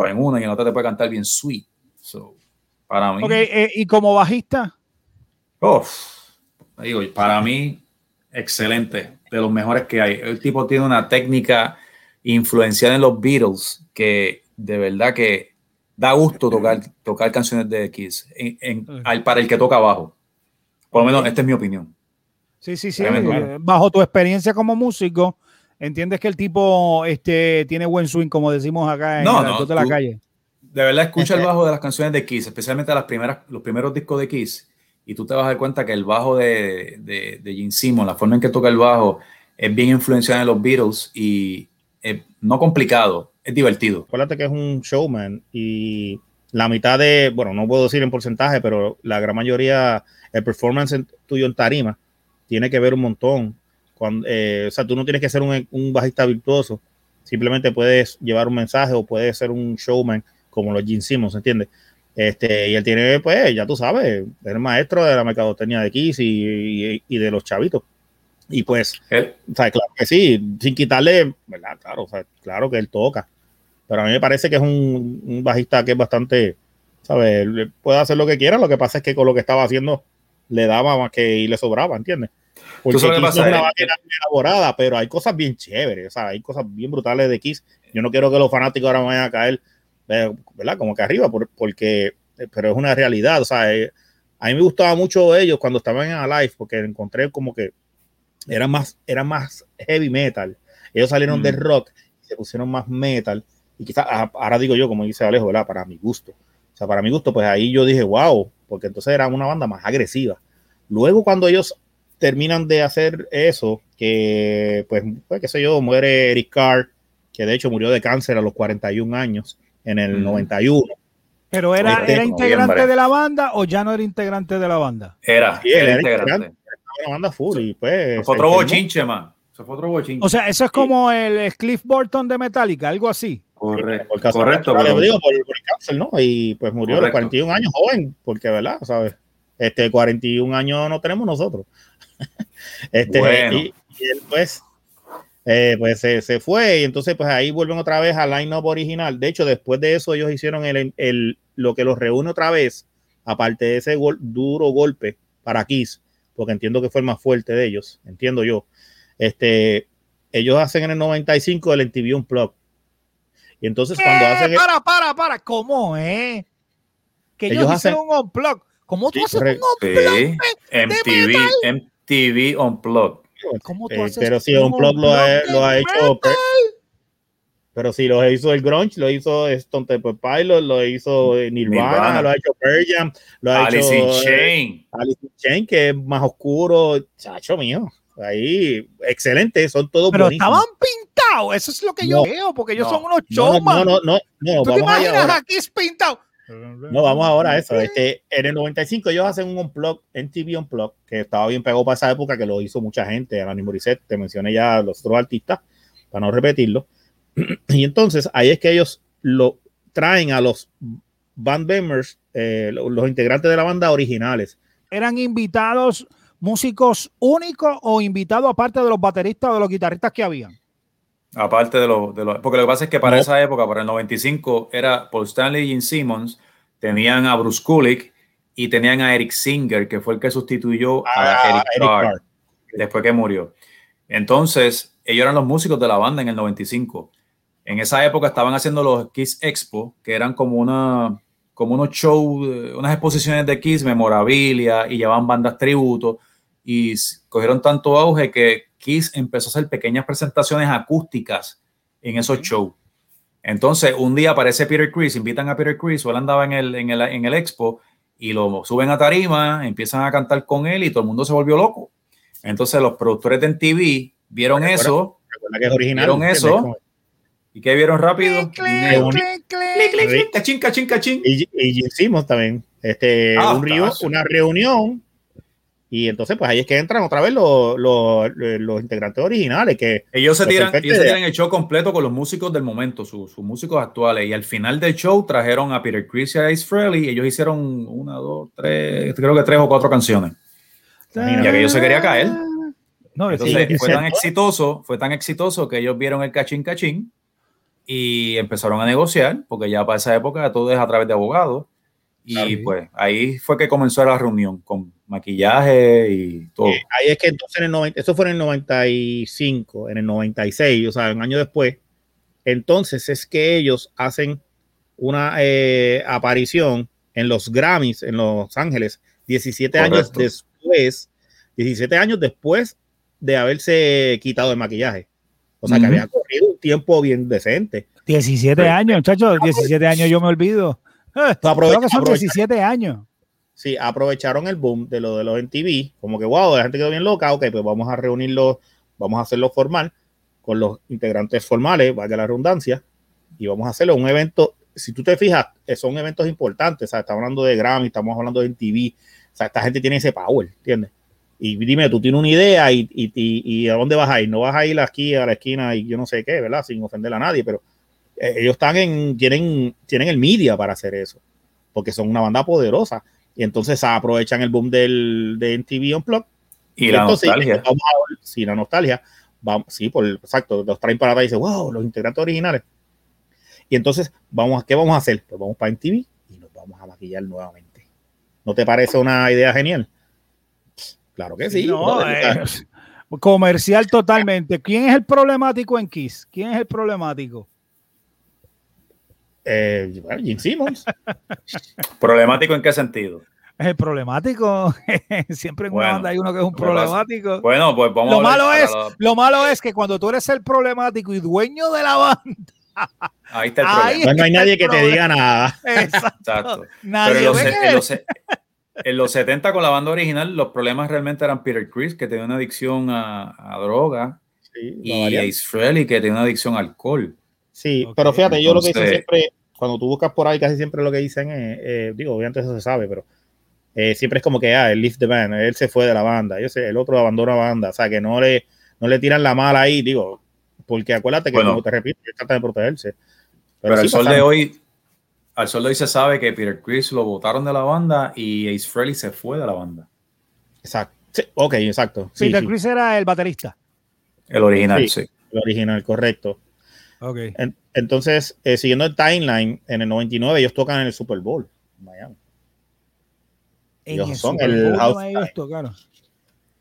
en una y en otra te puede cantar bien sweet. para mí. Eh, ¿y como bajista? Digo, para mí, excelente, de los mejores que hay. El tipo tiene una técnica influenciada en los Beatles que de verdad que da gusto tocar, tocar canciones de Kiss en, para el que toca abajo. Por lo menos, esta es mi opinión. Sí, sí, sí. Eh, bajo tu experiencia como músico, ¿entiendes que el tipo este, tiene buen swing, como decimos acá en no, de la calle? De verdad, escucha el bajo de las canciones de Kiss, especialmente las primeras, los primeros discos de Kiss, y tú te vas a dar cuenta que el bajo de, de, de Simmons, la forma en que toca el bajo, es bien influenciado en los Beatles y es no complicado, es divertido. Acuérdate que es un showman y la mitad de, bueno, no puedo decir en porcentaje, pero la gran mayoría, el performance tuyo en tarima tiene que ver un montón. Cuando, eh, o sea, tú no tienes que ser un, un, bajista virtuoso, simplemente puedes llevar un mensaje o puedes ser un showman como los Gene Simmons, ¿entiendes? Este, y él tiene, pues, ya tú sabes, es maestro de la mercadotecnia de Kiss y, y, de los chavitos. Y pues, o sea, claro que sí, sin quitarle, ¿verdad? Claro, o sea, claro que él toca. Pero a mí me parece que es un, un bajista que es bastante, ¿sabes? Puede hacer lo que quiera, lo que pasa es que con lo que estaba haciendo le daba más que y le sobraba, ¿entiendes? Porque Kiss es una máquina elaborada, pero hay cosas bien chéveres, o sea, hay cosas bien brutales de Kiss. Yo no quiero que los fanáticos ahora vayan a caer ¿verdad? Como que arriba, porque, pero es una realidad, o sea, eh, a mí me gustaba mucho ellos cuando estaban en Alive, porque encontré como que eran más, eran más heavy metal. Ellos salieron del rock, se pusieron más metal, y quizás ahora digo yo, como dice Alejo, ¿verdad? Para mi gusto. O sea, para mi gusto, pues ahí yo dije, wow, porque entonces era una banda más agresiva. Luego, cuando ellos terminan de hacer eso, que pues, pues qué sé yo, muere Eric Carr, que de hecho murió de cáncer a los 41 años en el 91. ¿Pero era, era integrante de la banda o ya no era integrante de la banda? Era, era, integrante. la banda full y pues... Fue otro bochinche, man. fue otro bochinche. O sea, eso es como el Cliff Burton de Metallica, algo así. Correcto, por correcto. Pero... Digo, por, el cáncer, ¿no? Y pues murió a los 41 años, joven, porque, ¿verdad? ¿Sabes? Este, 41 años no tenemos nosotros. <laughs> este, bueno. y, y él, pues, eh, pues se, fue y entonces pues ahí vuelven otra vez al line-up original. De hecho, después de eso ellos hicieron el, el, lo que los reúne otra vez, aparte de ese duro golpe para Kiss, porque entiendo que fue el más fuerte de ellos, entiendo yo. Este, ellos hacen en el 95 el MTV Unplugged. Y entonces cuando hacen... Para, para, para, ¿cómo, eh? Que ellos, hacen un Unplugged. ¿Cómo tú haces un Unplugged? MTV, MTV Unplugged. ¿Cómo tú eh, haces pero si un blog lo ha, lo ha hecho. Pero si lo hizo el Grunge, lo hizo Stone Temple Pilot, lo hizo Nirvana, lo ha hecho Pearl Jam, lo ha Alice hecho in Chain. Alice in Chain, que es más oscuro. Chacho mío. Ahí, excelente, son todos Pero estaban pintados, eso es lo que yo veo, porque ellos son unos showman. No, no, no, no, ¿Tú te imaginas aquí es pintado? No, vamos ahora a eso. Este, en el 95 ellos hacen un unplug, TV Unplug, que estaba bien pegado para esa época, que lo hizo mucha gente, Alanis Morissette, te mencioné ya los otros artistas, para no repetirlo. <clears throat> Y entonces ahí es que ellos lo traen a los band members, eh, los integrantes de la banda originales. ¿Eran invitados músicos únicos o invitados aparte de los bateristas o de los guitarristas que habían? Aparte de los, de porque lo que pasa es que para esa época, para el 95, era Paul Stanley y Gene Simmons, tenían a Bruce Kulick y tenían a Eric Singer, que fue el que sustituyó a ah, Eric, Carr, después que murió. Entonces, ellos eran los músicos de la banda en el 95. En esa época estaban haciendo los Kiss Expo, que eran como una como unos shows, unas exposiciones de Kiss, memorabilia, y llevaban bandas tributo, y cogieron tanto auge que Kiss empezó a hacer pequeñas presentaciones acústicas en esos shows. Entonces, un día aparece Peter Chris, invitan a Peter Chris, o él andaba en el, en, el, en el expo, y lo suben a tarima, empiezan a cantar con él y todo el mundo se volvió loco. Entonces, los productores de MTV vieron eso. que es original. ¿Vieron eso? ¿Y qué vieron rápido? Cachín, cachín, cachín. Y, y hicimos también este, Ah, un río- tazo. una reunión. Y entonces, pues ahí es que entran otra vez los, los, los integrantes originales. Que Ellos se tiran, ellos se tiran el show completo con los músicos del momento, sus, sus músicos actuales. Y al final del show trajeron a Peter Chris y a Ace Frehley. Y ellos hicieron una, dos, tres, creo que tres o cuatro canciones. Imagínate. Y aquello se quería caer. No, Entonces sí, fue tan exitoso, fue tan exitoso que ellos vieron el cachín cachín y empezaron a negociar, porque ya para esa época todo es a través de abogados. Y Claro. pues ahí fue que comenzó la reunión con maquillaje y todo. eh, ahí es que entonces en el 90, eso fue en el 95, en el 96, o sea, un año después. Entonces es que ellos hacen una eh, aparición en los Grammys en Los Ángeles, 17 años Correcto. después, 17 años después de haberse quitado el maquillaje. O sea, que Ujú. había corrido un tiempo bien decente. 17 años, muchachos, 17 años yo me olvido. <laughs> Creo que son aprovecha- 17 años. Sí, aprovecharon el boom de lo de los MTV, como que wow, la gente quedó bien loca, ok, pues vamos a reunirlos, vamos a hacerlo formal con los integrantes formales, valga la redundancia, y vamos a hacerlo un evento, si tú te fijas, eh, son eventos importantes, o sea, estamos hablando de Grammy, estamos hablando de MTV, o sea, esta gente tiene ese power, ¿entiendes? Y dime, tú tienes una idea y, y, y- y a dónde vas a ir, no vas a ir aquí a la esquina y yo no sé qué, ¿verdad? Sin ofender a nadie, pero eh, ellos están en, tienen, tienen el media para hacer eso, porque son una banda poderosa. Y entonces aprovechan el boom del, de MTV Unplugged. y la entonces, nostalgia. Vamos a sí, la nostalgia. Vamos, sí, por, exacto, los traen para atrás y dicen, wow, los integrantes originales. Y entonces, vamos, ¿qué vamos a hacer? Pues vamos para MTV y nos vamos a maquillar nuevamente. ¿No te parece una idea genial? Claro que sí. No, eh, comercial totalmente. ¿Quién es el problemático en Kiss? ¿Quién es el problemático? Eh, bueno, Gene Simmons. <laughs> ¿Problemático en qué sentido? Es el problemático. <laughs> Siempre en una banda hay uno que es un problemático. Bueno, pues vamos Lo a malo es, la- lo malo es que cuando tú eres el problemático y dueño de la banda, ahí está el Ahí- problema. Pues no hay nadie que te diga nada. <laughs> exacto, Exacto. Pero nadie en los, en, los, se- en los 70 con la banda original, los problemas realmente eran Peter Chris, que tenía una adicción a, a droga, Sí, y. Ace Frehley, que tenía una adicción a alcohol. Sí, pero fíjate, yo lo que entonces- siempre, cuando tú buscas por ahí, casi siempre lo que dicen es, eh, digo, obviamente eso se sabe, pero eh, siempre es como que, ah, él leave the band, él se fue de la banda, yo sé, el otro abandona la banda, o sea, que no le, no le tiran la mala ahí, digo, porque acuérdate que, Bueno. como te repito, él trata de protegerse. Pero, sí al sol de hoy, al sol de hoy se sabe que Peter Chris lo votaron de la banda y Ace Frehley se fue de la banda. Exacto. Sí, ok, exacto. Sí, Peter sí, Chris era el baterista. El original, Sí. sí. el original, correcto. Ok. En- entonces, eh, siguiendo el timeline, en el 99 ellos tocan en el Super Bowl, en Miami. En Ellos el son Super el house ellos band. tocaron.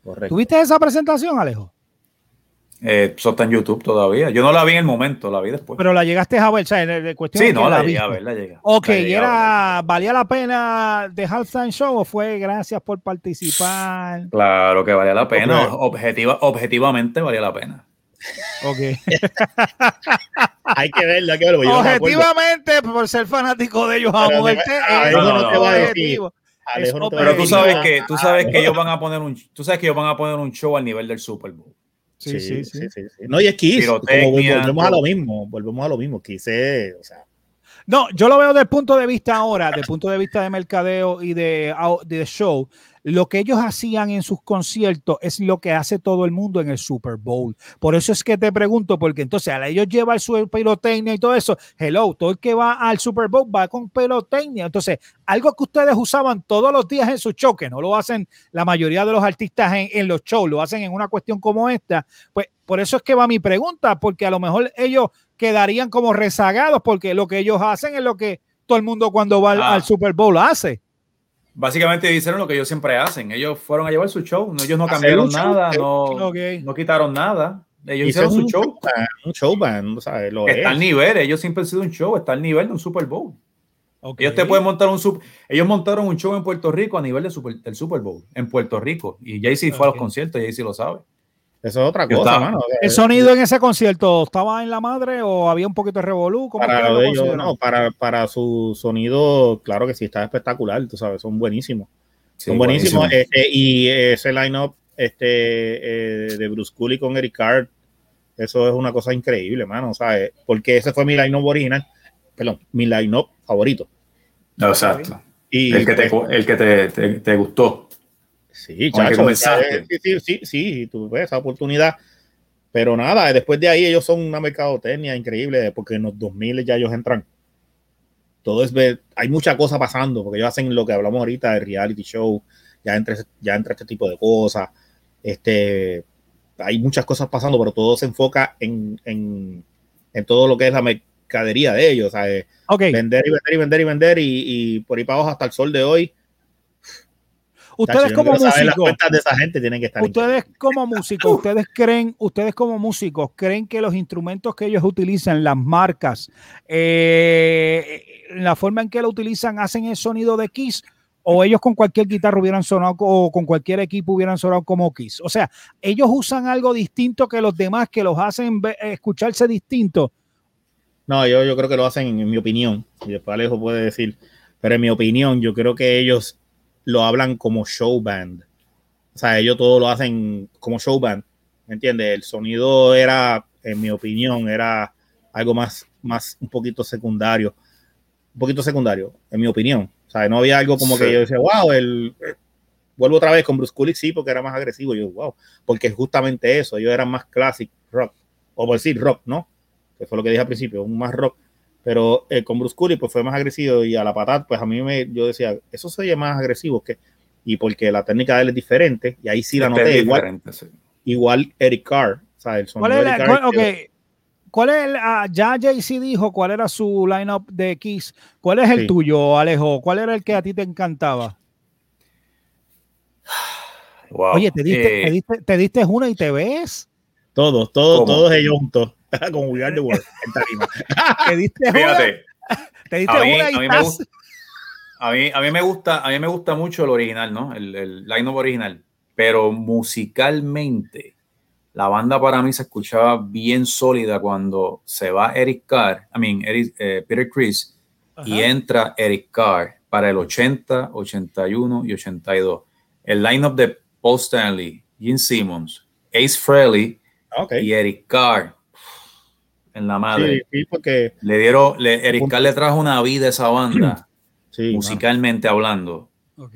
Correcto. ¿Tuviste esa presentación, Alejo? Eh, eso está en YouTube todavía. Yo no la vi en el momento, la vi después. Pero la llegaste a ver, o sea, en de cuestión sí, de no, que la viste. llegué a ver, la llegué. Ok, la ¿y llegué a ver. era, ¿valía la pena de Halftime Show o fue gracias por participar? Claro que valía la pena. Objetiva, objetivamente valía la pena. Ok. <laughs> Hay que verlo, hay que verlo. yo no. Objetivamente, por ser fanático de ellos a Pero muerte, ah, no te a decir. objetivo. Alejo no te va a Pero tú sabes que tú sabes que ellos van a poner un tú sabes que ellos van a poner un show al nivel del Super Bowl. Sí, sí, sí. sí, sí. No, y es Kiss. Como volvemos a lo mismo. Volvemos a lo mismo. Kiss es, o sea, No, yo lo veo desde el punto de vista ahora, desde el punto de vista de mercadeo y de, de show. Lo que ellos hacían en sus conciertos es lo que hace todo el mundo en el Super Bowl. Por eso es que te pregunto, porque entonces al ellos llevar su pirotecnia y todo eso, hello, todo el que va al Super Bowl va con pirotecnia. Entonces, algo que ustedes usaban todos los días en su show, que no lo hacen la mayoría de los artistas en, en los shows, lo hacen en una cuestión como esta, pues por eso es que va mi pregunta, porque a lo mejor ellos quedarían como rezagados, porque lo que ellos hacen es lo que todo el mundo cuando va al, Ah. al Super Bowl hace. Básicamente hicieron lo que ellos siempre hacen. Ellos fueron a llevar su show. Ellos no cambiaron show, nada, no, quitaron nada. Ellos hicieron su un show. un showband, ¿sabes? Lo que es. está al nivel. Ellos siempre han sido un show. Está al nivel de un Super Bowl. Ellos te pueden montar un super, ellos montaron un show en Puerto Rico a nivel de super- del Super Bowl en Puerto Rico y Jay-Z fue a los conciertos, Jay-Z lo sabe. Eso es otra cosa, estaba- mano. ¿El sonido en ese concierto estaba en la madre o había un poquito de revolú? ¿Cómo para lo de ellos, no, para, para su sonido, claro que sí, está espectacular, tú sabes, son buenísimos. Sí, son buenísimos. buenísimo. este, y ese line-up este, eh, de Bruce Cooley con Eric Carr Eso es una cosa increíble, mano, ¿sabes? Porque ese fue mi line-up original, perdón, mi line-up favorito. Exacto. Y el que, te, pues el que te, te, gustó. Sí, chacho, sí, sí, sí, sí, tuve esa oportunidad. Pero nada, después de ahí ellos son una mercadotecnia increíble, porque en los 2000 ya ellos entran. Todo es ver, hay mucha cosa pasando, porque ellos hacen lo que hablamos ahorita de reality show, ya entra, ya entra este tipo de cosas. Este, hay muchas cosas pasando, pero todo se enfoca en, en, en todo lo que es la mercadería de ellos. ¿sabes? Vender y vender y vender y vender y, por ahí para abajo hasta el sol de hoy. Ustedes como músicos, de esa gente tienen que estar ustedes como músicos, ustedes creen, ustedes como músicos creen que los instrumentos que ellos utilizan, las marcas, eh, la forma en que lo utilizan, hacen el sonido de Kiss o ellos con cualquier guitarra hubieran sonado o con cualquier equipo hubieran sonado como Kiss. O sea, ellos usan algo distinto que los demás que los hacen escucharse distinto. No, yo, yo creo que lo hacen, en mi opinión, y después Alejo puede decir, pero en mi opinión, yo creo que ellos lo hablan como show band. O sea, ellos todo lo hacen como show band. ¿Me entiendes? El sonido era, en mi opinión, era algo más, más un poquito secundario. Un poquito secundario, en mi opinión. O sea, no había algo como que yo decía, wow, el, vuelvo otra vez con Bruce Kulick, sí, porque era más agresivo. Yo, wow, porque es justamente eso, ellos eran más classic rock, o por decir rock, ¿no? Que fue lo que dije al principio, un más rock. Pero eh, con Bruce Kulick, pues fue más agresivo y a la patada, pues a mí me, yo decía, eso se oye más agresivo que, y porque la técnica de él es diferente, y ahí sí la noté igual. Igual Eric Carr, o sea, el sonido de Eric Carr. ¿Cuál es el, ah, ya Jay-Z dijo cuál era su lineup de Kiss? ¿Cuál es el tuyo, Alejo? ¿Cuál era el que a ti te encantaba? Oye, ¿te diste, te, eh, diste, te diste, una y te ves. Todos, todos, todos ellos juntos. <laughs> Con We Are the World <laughs> te diste Fíjate, una. Te diste a mí, una y a mí, me gusta, a, mí, a mí me gusta, a mí me gusta mucho el original, ¿no? El, el lineup original. Pero musicalmente, la banda para mí se escuchaba bien sólida cuando se va Eric Carr, I mean, eh, Peter Chris, y entra Eric Carr para el 80, 81 y 82. El lineup de Paul Stanley, Gene Simmons, Ace Frehley y Eric Carr en la madre. porque le dieron, Eric Carr le trajo una vida a esa banda, <clears throat> musicalmente hablando. Ok.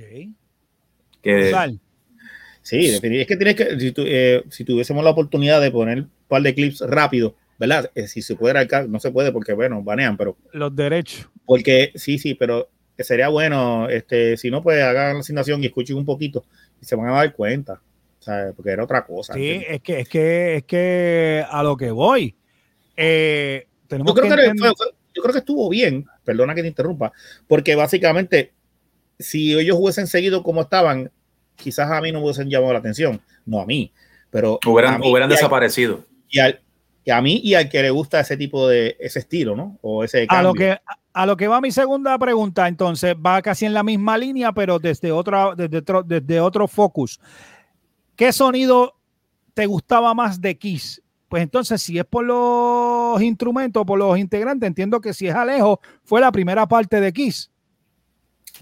Que, Sí, es que tienes que, si, eh, si tuviésemos la oportunidad de poner un par de clips rápido, ¿verdad? Eh, si se puede no se puede porque, bueno, banean, pero... Los derechos. Porque, sí, sí, pero sería bueno, este, si no, pues hagan la asignación y escuchen un poquito y se van a dar cuenta, ¿sabes? Porque era otra cosa. Sí, es que, es que, es que a lo que voy, eh, tenemos yo, creo que, yo creo que estuvo bien, perdona que te interrumpa, porque básicamente, si ellos hubiesen seguido como estaban, quizás a mí no me hubiesen llamado la atención, no a mí, pero hubieran, hubieran desaparecido. Y, a mí y al que le gusta ese tipo de ese estilo, ¿no? O ese A lo que a lo que va mi segunda pregunta, entonces va casi en la misma línea, pero desde otra desde otro, desde otro focus. ¿Qué sonido te gustaba más de Kiss? Pues entonces, si es por los instrumentos, por los integrantes, entiendo que si es Alejo, fue la primera parte de Kiss.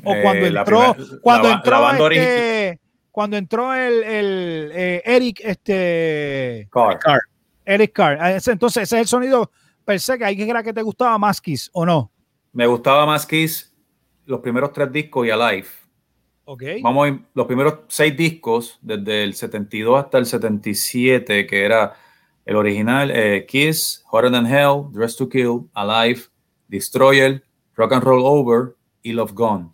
O cuando eh, entró, cuando entró este, cuando entró el, el eh, Eric, este Carr. Eric Carr. Ah, entonces, ese es el sonido per se que hay que era que te gustaba más Kiss, ¿o no? Me gustaba más Kiss los primeros tres discos y Alive. Okay. Vamos a los primeros seis discos, desde el 72 hasta el 77, que era el original, eh, Kiss, Hotter Than Hell, Dress to Kill, Alive, Destroyer, Rock and Roll Over y Love Gone.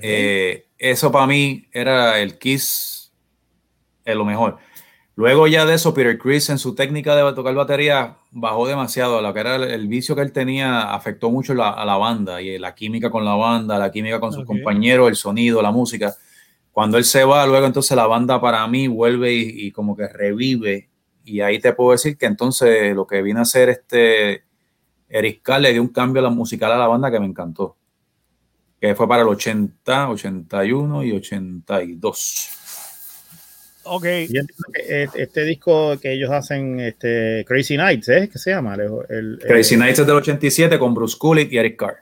Eh, eso para mí era el Kiss, es lo mejor. Luego ya de eso, Peter Chris en su técnica de tocar batería bajó demasiado. Lo que era el, vicio que él tenía afectó mucho a la banda y la química con la banda, la química con sus compañeros, el sonido, la música. Cuando él se va, luego entonces la banda para mí vuelve y, como que revive. Y ahí te puedo decir que entonces lo que vino a hacer este Eric Carr le dio un cambio a la musical a la banda que me encantó que fue para el 80, 81 y 82. Ok. este disco que ellos hacen, este Crazy Nights, ¿eh? ¿Qué se llama? El, Crazy Nights es del 87 con Bruce Kulick y Eric Carr.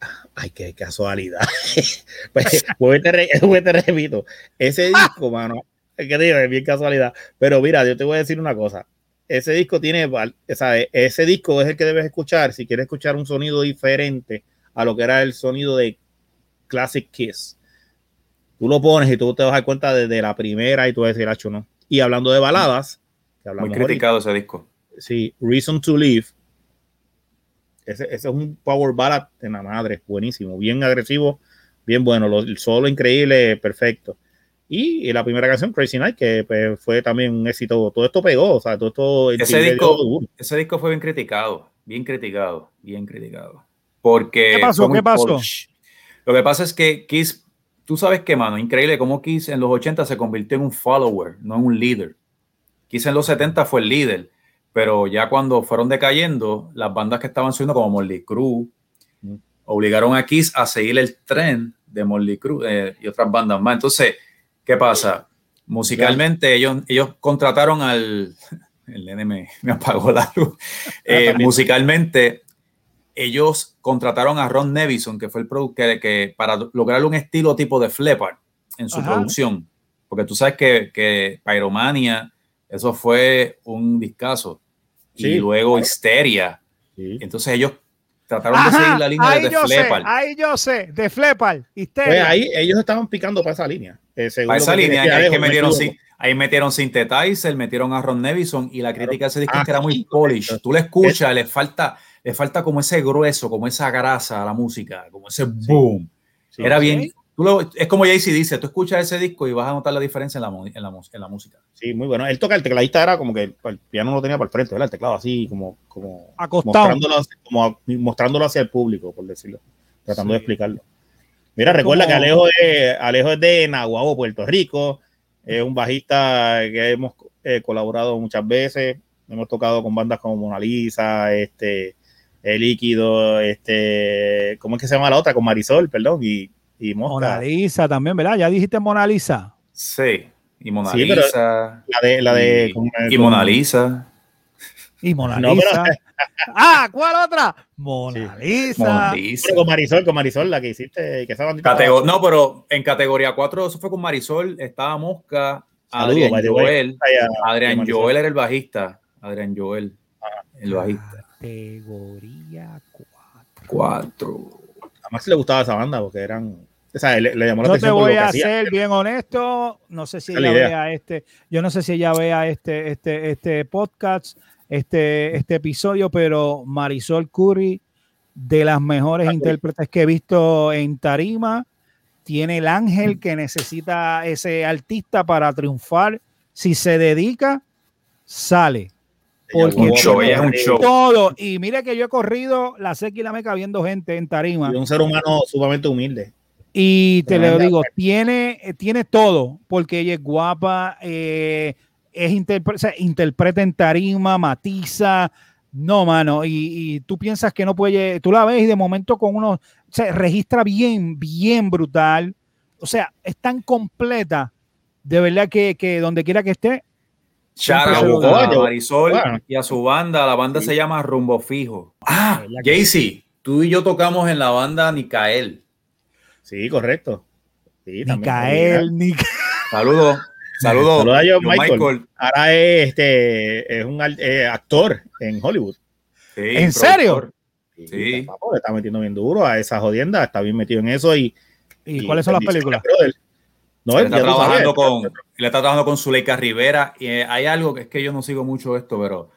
<laughs> Ay, qué casualidad. <laughs> pues, te, <laughs> te, repito, ese disco, mano, es que digo, es bien casualidad. Pero mira, yo te voy a decir una cosa. ese disco tiene, sea, ese disco es el que debes escuchar si quieres escuchar un sonido diferente a lo que era el sonido de Classic Kiss. Tú lo pones y tú te vas a dar cuenta desde la primera y tú vas a decir, "Acho, no. Y hablando de baladas, que Muy ahorita, criticado ese disco. sí, Reason to Live. Ese, ese es un power ballad en la madre, buenísimo, bien agresivo, bien bueno, lo- el solo increíble, perfecto. Y, y la primera canción, Crazy Night, que pues, fue también un éxito, todo esto pegó, o sea, todo esto... el Ese disco-. Ese disco fue bien criticado, bien criticado, bien criticado. Porque ¿Qué pasó? ¿Qué pasó? polish. Lo que pasa es que Kiss, tú sabes qué, mano, increíble cómo Kiss en los 80 se convirtió en un follower, no en un líder. Kiss en los 70 fue el líder, pero ya cuando fueron decayendo, las bandas que estaban subiendo como Molly Crew Mm. obligaron a Kiss a seguir el tren de Molly Crew eh, y otras bandas más. Entonces, ¿qué pasa? Musicalmente, ellos, ellos contrataron al. <laughs> El nene me, me apagó la luz. Eh, también. musicalmente, ellos contrataron a Ron Nevison, que fue el productor que, para lograr un estilo tipo de Flepper en su Ajá. producción. Porque tú sabes que, que Pyromania, eso fue un discazo. Y luego claro. Histeria. Sí. Entonces ellos trataron de seguir la línea ahí de yo sé, Flepper. ahí yo sé, de Flepal, Pues ahí ellos estaban picando para esa línea. eh, Para esa que línea, ahí, que me metieron, sí, ahí metieron Synthetizer, metieron a Ron Nevison y la crítica de ese disco Ah, es que era muy sí, polish. Tú le escuchas, le falta, le falta como ese grueso, como esa grasa a la música, como ese boom. Sí, era sí, bien. Tú lo- es como Jay-Z dice, tú escuchas ese disco y vas a notar la diferencia en la, en la, en la música. Sí, muy bueno. Él toca el tecladista, era como que el, el piano lo tenía para el frente, ¿verdad? El teclado así, como, como Acostado. mostrándolo, hacia- como mostrándolo hacia el público, por decirlo, tratando de explicarlo. Mira, recuerda como- que Alejo es, Alejo es de Nahuabo, Puerto Rico, es un bajista que hemos eh, colaborado muchas veces, hemos tocado con bandas como Mona Lisa, este, El Líquido, este, ¿cómo es que se llama la otra? Con Marisol, perdón, y, y Mosca. Mona Lisa también, ¿verdad? Ya dijiste Mona Lisa. Sí. Y Mona Sí, Lisa. La de, la de, y, con- y con- Mona Lisa. Y Mona No, Lisa. pero- <laughs> ah, ¿cuál otra? Mona Lisa. Mona Lisa. Pero con Marisol, con Marisol, la que hiciste, que esa no, pero en categoría 4 eso fue con Marisol, estaba Mosca, Saludos, Adrián. Joel. A- Adrián. Joel era el bajista. Adrián Joel, el bajista. Categoría 4. 4. A Max le gustaba esa banda porque eran. O sea, le, le llamó la Yo te atención voy a ser bien honesto. No sé si ella vea este. Yo no sé si ella vea este, este, este podcast, este, este episodio, pero Marisol Curry, de las mejores Ah, intérpretes que he visto en Tarima, tiene el ángel que necesita ese artista para triunfar. Si se dedica, sale. Porque Un show, ella es un show. Todo. Y mire que yo he corrido la seca y la meca viendo gente en Tarima. y un ser humano sumamente humilde. Y te lo digo, tiene, eh, tiene todo, porque ella es guapa, eh, es interpre- o sea, interpreta en tarima, matiza. No, mano, y, y tú piensas que no puede, tú la ves y de momento con uno, o sea, registra bien, bien brutal. O sea, es tan completa, de verdad que, que donde quiera que esté, Shout out se a. Marisol Bueno. y a su banda. La banda Sí. se llama Rumbo Fijo. Ah, ¿Verdad que Jaycee, tú y yo tocamos en la banda Nicael. Sí, correcto. Sí. Micael, ni Saludos. Saludos. Saludos a John John Michael. Ahora es, este, es un eh, actor en Hollywood. Sí, ¿En serio? Sí. papo, le está metiendo bien duro a esa jodienda, está bien metido en eso y. ¿Y cuáles son las películas? No, Él está, trabajando sabes, con, él está trabajando con Zuleika Rivera. Y eh, hay algo que es que yo no sigo mucho esto, pero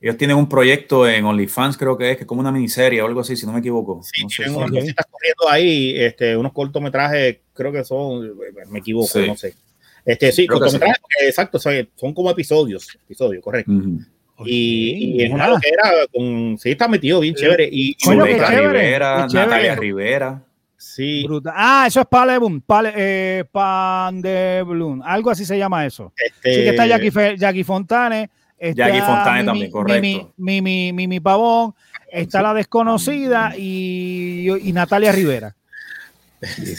ellos tienen un proyecto en OnlyFans, creo que es, que es como una miniserie o algo así, si no me equivoco. Sí, No tienen unas cositas corriendo ahí, este, unos cortometrajes, creo que son, me equivoco, Sí. no sé. Este, sí, Creo cortometrajes, exacto, son, son como episodios, episodios, correcto. Ujú. Y, y es una loquera, con, sí, está metido bien chévere. Y, chévere, Rivera, chévere. Natalia Rivera. sí, Brutal. Ah, eso es Pale, eh, Pan de Bloom, algo así se llama eso. este, Sí que está Jackie, Jackie Fontane. Está Jackie Fontane Mimi- también, correcto. Mimi, Mimi, Mimi Pavón. Está la desconocida y, y Natalia Rivera.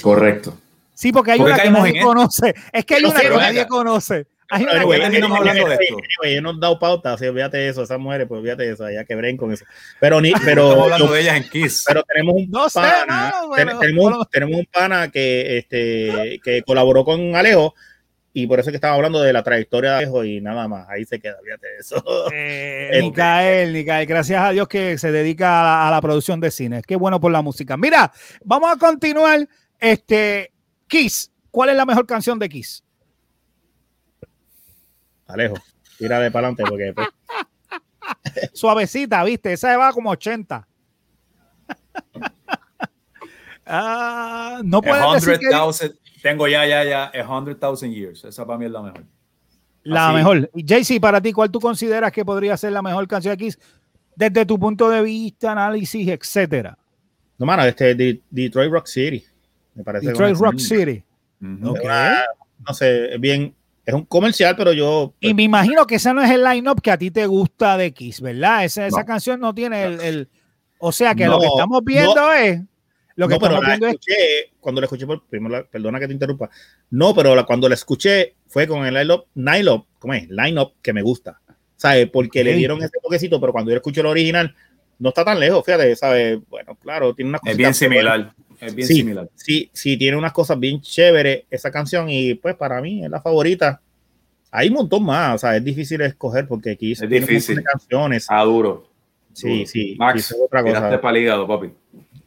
Correcto. Sí, porque hay ¿Por qué una que nadie en conoce. Es que hay No una sé, que nadie conoce. Hay Pero una que hablando de esto. ellos nos han dado pauta, así, olvídate de eso, esas mujeres, pues olvídate de eso, ya que bren con eso. Pero, ni, pero, Estamos hablando yo- de ellas en Kiss. pero tenemos un No sé, pana, no, ten- bueno, tenemos, bueno. tenemos un pana que, este, que colaboró con Alejo y por eso es que estaba hablando de la trayectoria de Alejo y nada más. Ahí se queda, fíjate de eso. Eh, <laughs> Micael, Micael, gracias a Dios que se dedica a la, a la producción de cine. Qué bueno por la música. Mira, vamos a continuar. Este, Kiss, ¿cuál es la mejor canción de Kiss? Alejo, tira de para adelante porque pues, <laughs> Suavecita, ¿viste? Esa va como 80. <laughs> Ah, no puedes decir que tengo ya, ya, ya, a hundred thousand years. Esa para mí es la mejor. la así. mejor. JC, para ti, ¿cuál tú consideras que podría ser la mejor canción de Kiss desde tu punto de vista, análisis, etcétera? no mano, este De- Detroit Rock City. Me parece Detroit Rock City. Ujú. Ok. una- no sé, es bien, es un comercial, pero yo Y me imagino que ese no es el line-up que a ti te gusta de Kiss, ¿verdad? Esa, esa No. canción no tiene el, el- O sea que No, lo que estamos viendo es. Lo que no, pero la viendo es. escuché, cuando la escuché por primero, la- perdona que te interrumpa. No, pero la- cuando la escuché fue con el line-up, line-up, ¿cómo es? Line-up que me gusta. ¿Sabes? Porque le Ok. dieron ese toquecito, pero cuando yo escucho el original, no está tan lejos, fíjate, ¿sabes? Bueno, claro, tiene unas Es bien similar. Es bien Sí. similar. Sí, sí, tiene unas cosas bien chéveres esa canción y pues para mí es la favorita. Hay un montón más, o sea, es difícil escoger porque aquí Es tiene difícil. de canciones. Ah, duro. Sí, duro. sí. Max, otra cosa. tiraste para el hígado, papi.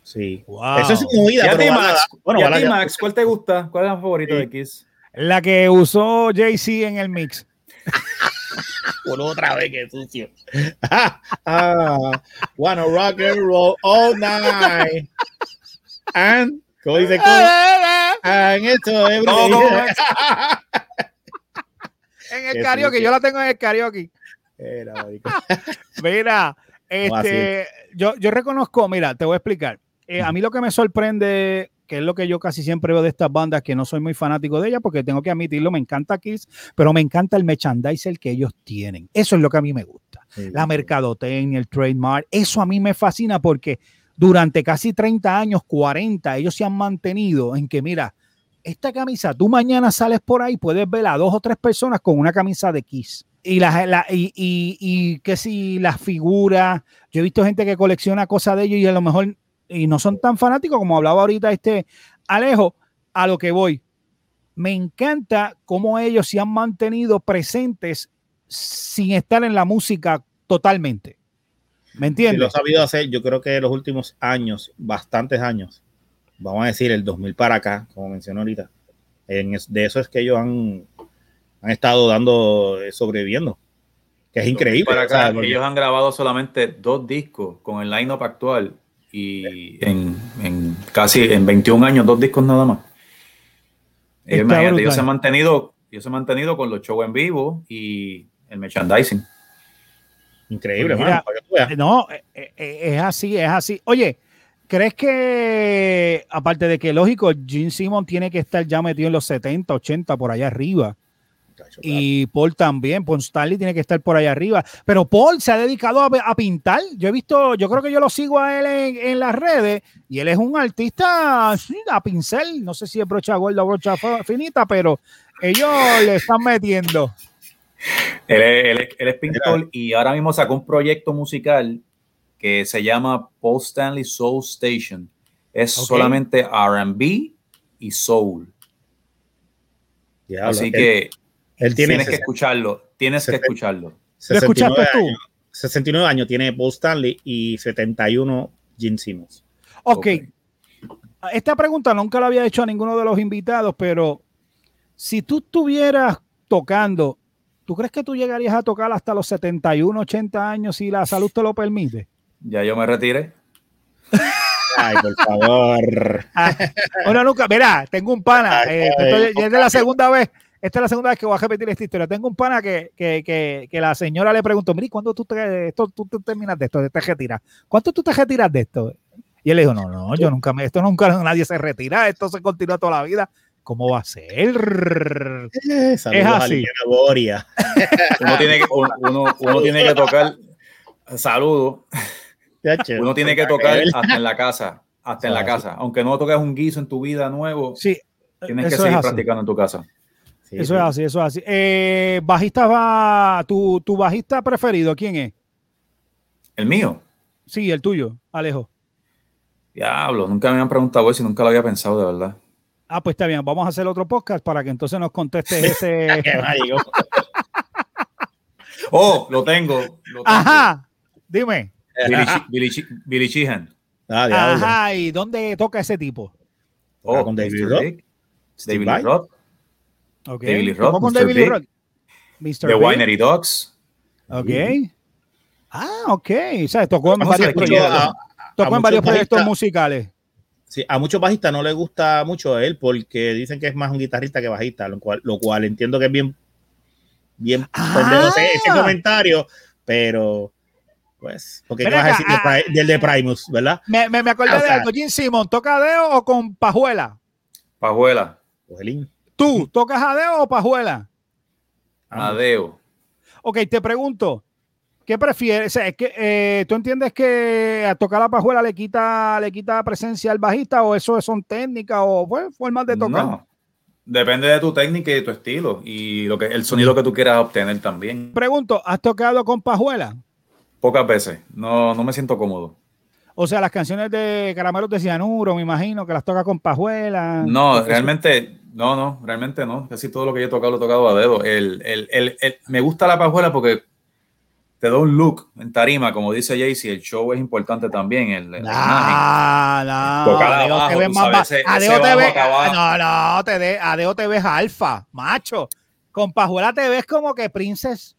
Sí. Wow. Eso es su movida. ¿Y a ti, pero balada- Max? Bueno, ¿Y a balada ti, ya- Max? ¿Cuál te gusta? ¿Cuál es la favorita Sí. de Kiss? La que usó JC en el mix. <laughs> Por otra vez, que sucio. <laughs> ah, wanna rock and roll all night. And, ¿cómo dice? ¿Cómo? And esto es No, no, no. En el Qué karaoke, sucio. yo la tengo en el karaoke. Era. <laughs> Mira, este, yo, yo reconozco, mira, te voy a explicar. Eh, a mí lo que me sorprende, que es lo que yo casi siempre veo de estas bandas, que no soy muy fanático de ellas, porque tengo que admitirlo, me encanta Kiss, pero me encanta el merchandiser que ellos tienen. Eso es lo que a mí me gusta. Sí, La mercadotecnia, el trademark, eso a mí me fascina porque durante casi 30 años, 40, ellos se han mantenido en que, mira, esta camisa, tú mañana sales por ahí, puedes ver a dos o tres personas con una camisa de Kiss. Y, la, la- y, y- y que si las figuras, yo he visto gente que colecciona cosas de ellos y a lo mejor, y no son tan fanáticos como hablaba ahorita este Alejo, a lo que voy. Me encanta cómo ellos se han mantenido presentes sin estar en la música totalmente. ¿Me Sí, entiendes? lo ha sabido hacer, yo creo que los últimos años, bastantes años, vamos a decir el 2000 para acá, como mencionó ahorita, en es- de eso es que ellos han, han estado dando, eh, sobreviviendo, que es increíble. Para o sea, acá, porque- ellos han grabado solamente dos discos con el line-up actual y en, en casi en 21 años, dos discos nada más. Imagínate, ellos se han mantenido, ellos se han mantenido con los shows en vivo y el merchandising. increíble, Mira, mano, tú veas. Eh, No, eh, eh, es así, es así. Oye, ¿crees que, aparte de que lógico, Gene Simon tiene que estar ya metido en los 70, 80, por allá arriba? Y Paul también, Paul Stanley tiene que estar por allá arriba. Pero Paul se ha dedicado a, a pintar. Yo he visto, yo creo que yo lo sigo a él en, en las redes y él es un artista a pincel. No sé si es brocha gorda o brocha finita, pero ellos le están metiendo. Él es, él es- él es pintor y ahora mismo sacó un proyecto musical que se llama Paul Stanley Soul Station. Es solamente RB y soul. Así él- que él tiene tienes que 60, escucharlo. Tienes que 60. escucharlo. ¿Lo 69 escuchaste tú? años, 69 años tiene Paul Stanley y 71 Gene Simmons. ok. Esta pregunta nunca la había hecho a ninguno de los invitados, pero si tú estuvieras tocando, ¿tú crees que tú llegarías a tocar hasta los 71, 80 años si la salud te lo permite? Ya yo me retiré. Ay, por favor. Bueno, nunca, verá, tengo un pana, Ay, eh, ay, esto ya- ya es de la segunda vez, esta es la segunda vez que voy a repetir esta historia. Tengo un pana que, que, que, que la señora le preguntó, mire, ¿cuándo tú te, esto, tú te terminas de esto, te retiras? ¿Cuánto tú te retiras de esto? Y él le dijo, no, no, yo nunca me, esto nunca nadie se retira, esto se continúa toda la vida. ¿Cómo va a ser? Eh, saludos Es a así. Boria. <laughs> Uno tiene que, uno, uno tiene que tocar. Saludos. Chacho. Uno tiene que tocar hasta en la casa. Hasta en la casa. Aunque no toques un guiso en tu vida nuevo, Sí, tienes que seguir practicando en tu casa. Sí, Eso sí. es así, eso es así. Eh, bajista va, tu, tu bajista preferido, ¿quién es? El mío. Sí, el tuyo, Alejo. Diablo, nunca me han preguntado eso y nunca lo había pensado de verdad. Ah, pues está bien, vamos a hacer otro podcast para que entonces nos contestes ese. <laughs> <laughs> Oh, lo tengo. lo tengo. Ajá, dime. Billy, Billy, Billy Sheehan. Ah. Ajá, ¿y dónde toca ese tipo? Oh, con David Steve David Vai. Lee Roth, Ok. David Lee ¿Tocó Roth, con Mr. David Lee Big. Roth? Mr. The Big. Winery Dogs. Ok. Ah, ok. O sea, tocó en varios proyectos, a- tocó en muchos varios proyectos bajistas- musicales. Sí, a muchos bajistas no les gusta mucho él porque dicen que es más un guitarrista que bajista, lo cual, lo cual entiendo que es bien, bien Ah. pendejo ese, ese comentario, pero pues, porque ¿qué Ven vas a decir de ah, del de Primus, verdad? Me, me, me acordé Ah, de algo. Jim Simon, ¿toca deo o con pajuela? Pajuela. Ojelín. ¿Tú tocas a deo o pajuela? Adeo. Ok, te pregunto, ¿qué prefieres? O sea, es que, eh, ¿Tú entiendes que a tocar la pajuela le quita, le quita presencia al bajista o eso son técnicas o pues, formas de tocar? No. Depende de tu técnica y de tu estilo y lo que el sonido que tú quieras obtener también. Pregunto, ¿has tocado con pajuela? Pocas veces. No, no me siento cómodo. O sea, las canciones de Caramelos de Cianuro, me imagino que las toca con pajuela. No, realmente, no, no, realmente no. Casi todo lo que yo he tocado lo he tocado a dedo. El, el, el, el- me gusta la pajuela porque te da un look en tarima, como dice Jaycee, el show es importante también. El. No, no. Tocar Adeo abajo, te ves más sabes, ese- Adeo ese te bajo ve- acá abajo. No, no, te de, Adeo te ves alfa, macho. Con pajuela te ves como que princess.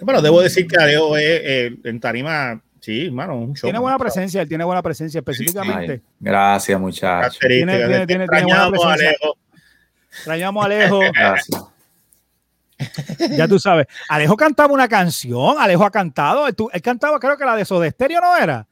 Bueno, debo decir que Adeo es eh, en tarima, sí, hermano, un show. Tiene buena presencia, él tiene buena presencia específicamente. Ay, gracias, muchachos. Tiene- tiene- tiene- tiene buena presencia. Alejo. Extrañamos a Alejo, <laughs> Gracias. ya tú sabes. Alejo cantaba una canción, Alejo ha cantado. Él, tu- él cantaba, creo que la de Soda Stereo no era.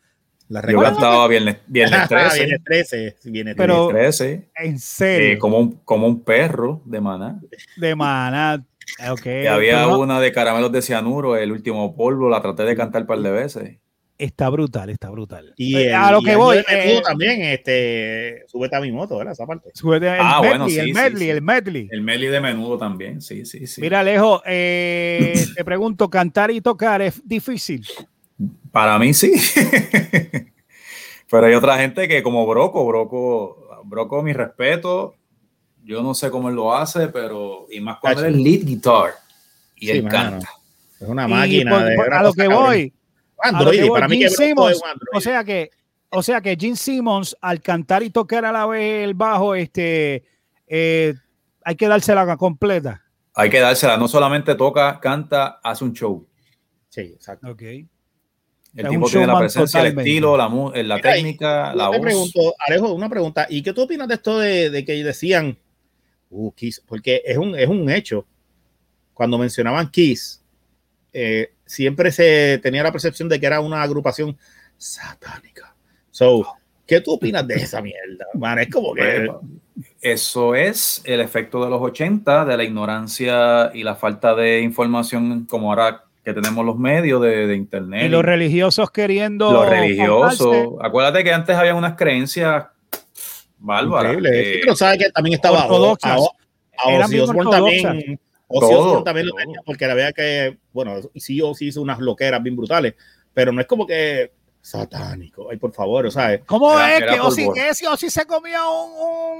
La Yo cantaba viernes, viernes 13. Viene 13, viene Pero- 13, En eh, serio. como, un, como un perro de maná. De maná. Ok. Y había pero una de caramelos de cianuro, el último polvo, la traté de cantar un par de veces. Está brutal, está brutal. Y Eh, el- a lo y que voy. eh, también, este, súbete a mi moto, ¿verdad? Esa parte. súbete el Ah, medley, bueno, sí, el sí, medley, sí. el medley. El Meli de menudo también, sí, sí, sí. Mira, Alejo, eh, <laughs> te pregunto, ¿cantar y tocar es difícil? Para mí sí. <laughs> Pero hay otra gente que como Broco, Broco, Broco, mi respeto. Yo no sé cómo él lo hace, pero y más cuando es lead guitar y Sí, él mano. canta. Es una Y máquina. por- de por- una a lo que cabrón. voy, Android, que voy, para mí que Broco Simmons, es un Android. o sea que, o sea que Gene Simmons al cantar y tocar a la vez el bajo, este, eh, hay que dársela completa. Hay que dársela, no solamente toca, canta, hace un show. sí, exacto. Ok. El Es tipo tiene la presencia, el estilo, la, mu- la Mira, técnica, Yo la te voz. pregunto, Alejo, una pregunta. ¿Y qué tú opinas de esto de, de que decían uh, Kiss? Porque es un, es un hecho. Cuando mencionaban Kiss, eh, siempre se tenía la percepción de que era una agrupación satánica. So, ¿qué tú opinas de esa mierda? Man, es como que. Eso es el efecto de los 80, de la ignorancia y la falta de información, como ahora que tenemos los medios de, de internet. Y los religiosos queriendo. Lo formarse. religioso. Acuérdate que antes había unas creencias bárbaras. Increíble. que- Sí, pero sabes que también estaba Ortodoxas. a, a Eran Ozzy bien Osbourne ortodoxas. también. Ozzy Todo, lo tenía porque la verdad que, bueno, sí o sí hizo unas loqueras bien brutales, pero no es como que satánico. Ay, por favor, o sea, ¿Cómo Era- es era que Ozzy, que Ozzy se comió un,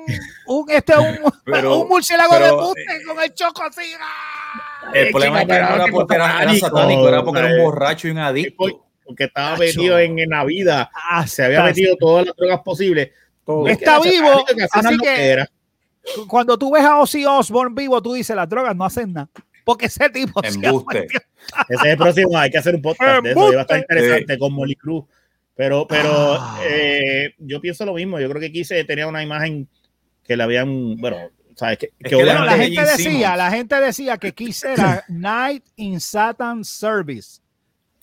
un, un, este, un, <laughs> Pero- un murciélago pero- de buste con el choco así? ¡ah! El problema es que no era porque era, era satánico, era porque era un borracho y un adicto. porque estaba metido en, en la vida, Ah, se había metido todas las drogas posibles. Todo. Está vivo, así que-. Cuando tú ves a Ozzy Osbourne vivo, tú dices, las drogas no hacen nada. Porque ese tipo se Embuste. metió- Ese es el próximo, hay que hacer un podcast de eso, y va a estar interesante con Molly Cruz. Pero, pero Ah. eh, yo pienso lo mismo, yo creo que Quise tenía una imagen que le habían, bueno, sabes que, Es que que Bueno, la gente decía, la gente decía que Kiss era <laughs> Night in Satan Service.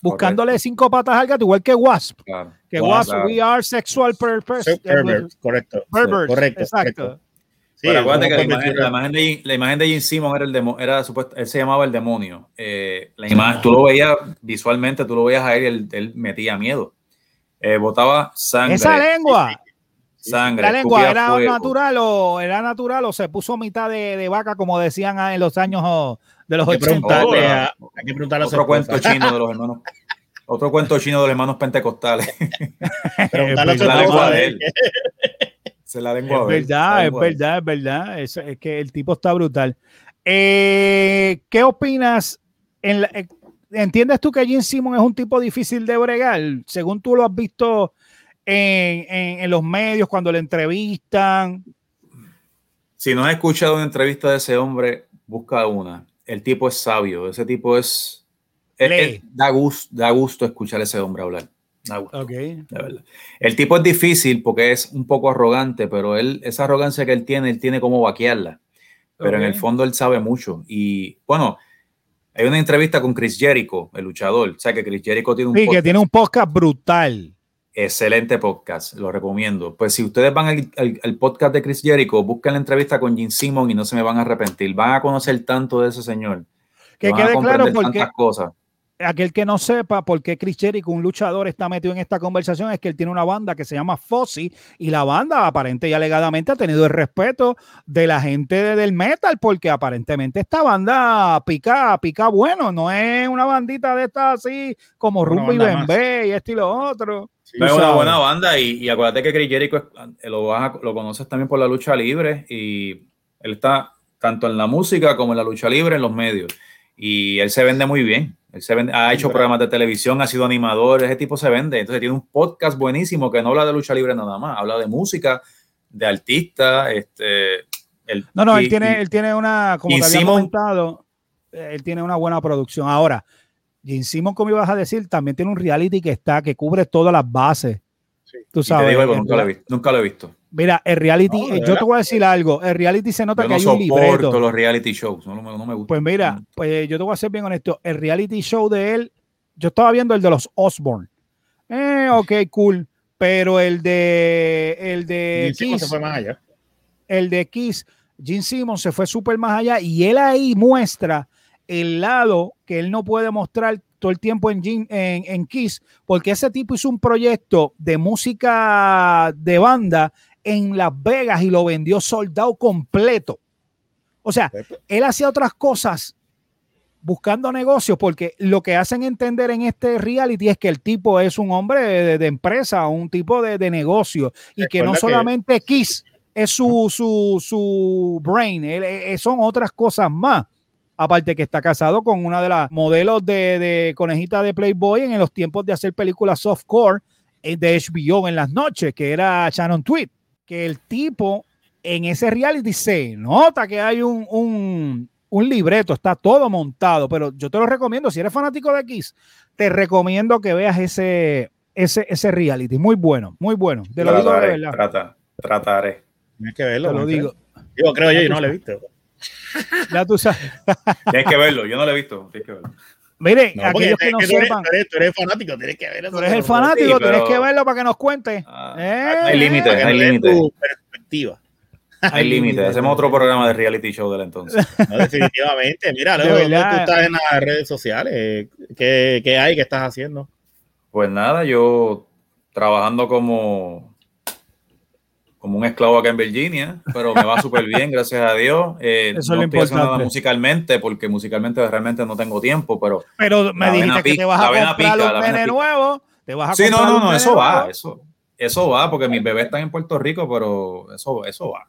Buscándole Correcto. cinco patas al gato, igual que Wasp. Claro. Que Wasp, Wasp, claro. we are sexual purpose. pervert, correcto, Perverts, correcto, exacto. correcto. Sí, Pero acuérdate que la imagen, la imagen de, la imagen de Gene Simmons era el demo, era supuesto, él se llamaba el demonio. Eh, la imagen, tú lo veías visualmente, tú lo veías a él y él, él metía miedo. Eh, botaba sangre. Esa lengua, Sangre. la lengua era fuego. natural o era natural o se puso mitad de, de vaca como decían en los años oh, de los Hay que 80. preguntarle Ahora, a, hay que preguntarle a su Otro cuento esposa. chino de los hermanos. Otro cuento chino de los hermanos pentecostales. <laughs> Preguntarle a su La lengua de él. <laughs> Se la Es a ver, verdad, es verdad, es verdad. Es, es que el tipo está brutal. Eh, ¿Qué opinas? En la- eh, ¿Entiendes tú que Jim Simon es un tipo difícil de bregar? Según tú lo has visto en, en- en los medios, cuando le entrevistan. Si no has escuchado una entrevista de ese hombre, busca una. El tipo es sabio, ese tipo es... es- da, gusto, da gusto escuchar a ese hombre hablar. Da gusto, Ok. de verdad. El tipo es difícil porque es un poco arrogante, pero él, esa arrogancia que él tiene, él tiene como vaquearla. Pero en el fondo él sabe mucho. Y bueno, hay una entrevista con Chris Jericho, el luchador. O sea que Chris Jericho tiene un Sí, que podcast tiene un podcast brutal. Excelente podcast, lo recomiendo. Pues si ustedes van al, al- al podcast de Chris Jericho, busquen la entrevista con Jim Simon y no se me van a arrepentir. Van a conocer tanto de ese señor. Que van a quede claro porque tantas cosas. Aquel que no sepa por qué Chris Jericho, un luchador, está metido en esta conversación es que él tiene una banda que se llama Fozzy y la banda aparente y alegadamente ha tenido el respeto de la gente de- del metal porque aparentemente esta banda pica, pica bueno, no es una bandita de estas así como Rumba y. Bembe y esto y lo otro. Sí, No es una buena banda y, y acuérdate que Chris Jericho es- eh, lo, vas a- lo conoces también por la lucha libre y él está tanto en la música como en la lucha libre en los medios y él se vende muy bien. Él se vende- ha hecho programas de televisión, ha sido animador, ese tipo se vende. Entonces tiene un podcast buenísimo que no habla de lucha libre nada más, habla de música, de artistas, este, el- No, no, y- él tiene, y- él tiene una, como te había Simon- comentado, eh, él tiene una buena producción. Ahora, Jim Simon, como ibas a decir, también tiene un reality que está, que cubre todas las bases. Sí. Tú sabes. digo nunca lo he visto. Nunca lo he visto. Mira, el reality, No, eh, yo te voy a decir algo, el reality se nota Yo que no hay un libreto. los reality shows, no, me- no me gusta. Pues mira, pues yo te voy a ser bien honesto, el reality show de él, yo estaba viendo el de los Osborne. Eh, ok, cool, pero el de el de Jim Simon se Kiss, fue más allá. el de Kiss, Gene Simmons se fue súper más allá y él ahí muestra el lado que él no puede mostrar todo el tiempo en, Gene- en, en Kiss, porque ese tipo hizo un proyecto de música de banda en Las Vegas y lo vendió soldado completo. O sea, él hacía otras cosas buscando negocios, porque lo que hacen entender en este reality es que el tipo es un hombre de, de empresa, un tipo de, de negocio, y que no Recuerda que- solamente Kiss es su, su, su brain, él- eh, son otras cosas más. Aparte que está casado con una de las modelos de, de conejita de Playboy en los tiempos de hacer películas softcore eh, de HBO en las noches, que era Shannon Tweet. Que el tipo en ese reality se nota que hay un, un, un libreto, está todo montado, pero yo te lo recomiendo, si eres fanático de Kiss, te recomiendo que veas ese, ese, ese reality, muy bueno, muy bueno, te lo digo de trataré, verdad, trata- trataré. Tienes que verlo. te lo digo, Digo, creo yo, y no lo he visto. ya tú sabes. <laughs> Tienes que verlo, yo no lo he visto. Tienes que verlo. Mire, No, aquellos que no que tú, eres, sepan, tú eres- tú eres fanático, tienes que ver eso. tú eres el fanático, Sí, tienes que verlo para que nos cuente. Ah, Eh, hay límites, hay límites. tu perspectiva. Hay límites. Hacemos otro programa de reality show de él entonces. <laughs> No, definitivamente. Mira, De luego tú estás en las redes sociales. ¿Qué, qué hay? ¿Qué estás haciendo? Pues nada, yo trabajando como, como un esclavo acá en Virginia, pero me va súper bien, gracias a Dios. Eh, Eso es no lo estoy haciendo nada importante. musicalmente, porque musicalmente realmente no tengo tiempo, pero Pero me dijiste que te vas a comprar pica, un nene nuevo, te vas a sí, no, no, no, eso va, eso, eso va, porque mis bebés están en Puerto Rico, pero eso, eso va.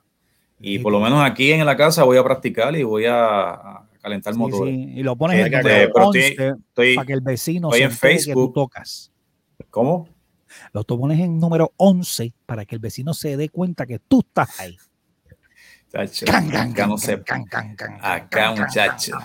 Y por lo menos aquí en la casa voy a practicar y voy a, calentar Sí, motores. sí, y lo pones en pero 11 estoy- Estoy, para que el vecino se en entere que tú Facebook. tocas. ¿Cómo? Lo pones en número 11 para que el vecino se dé cuenta que tú estás ahí. Can, no se... Acá, muchacho.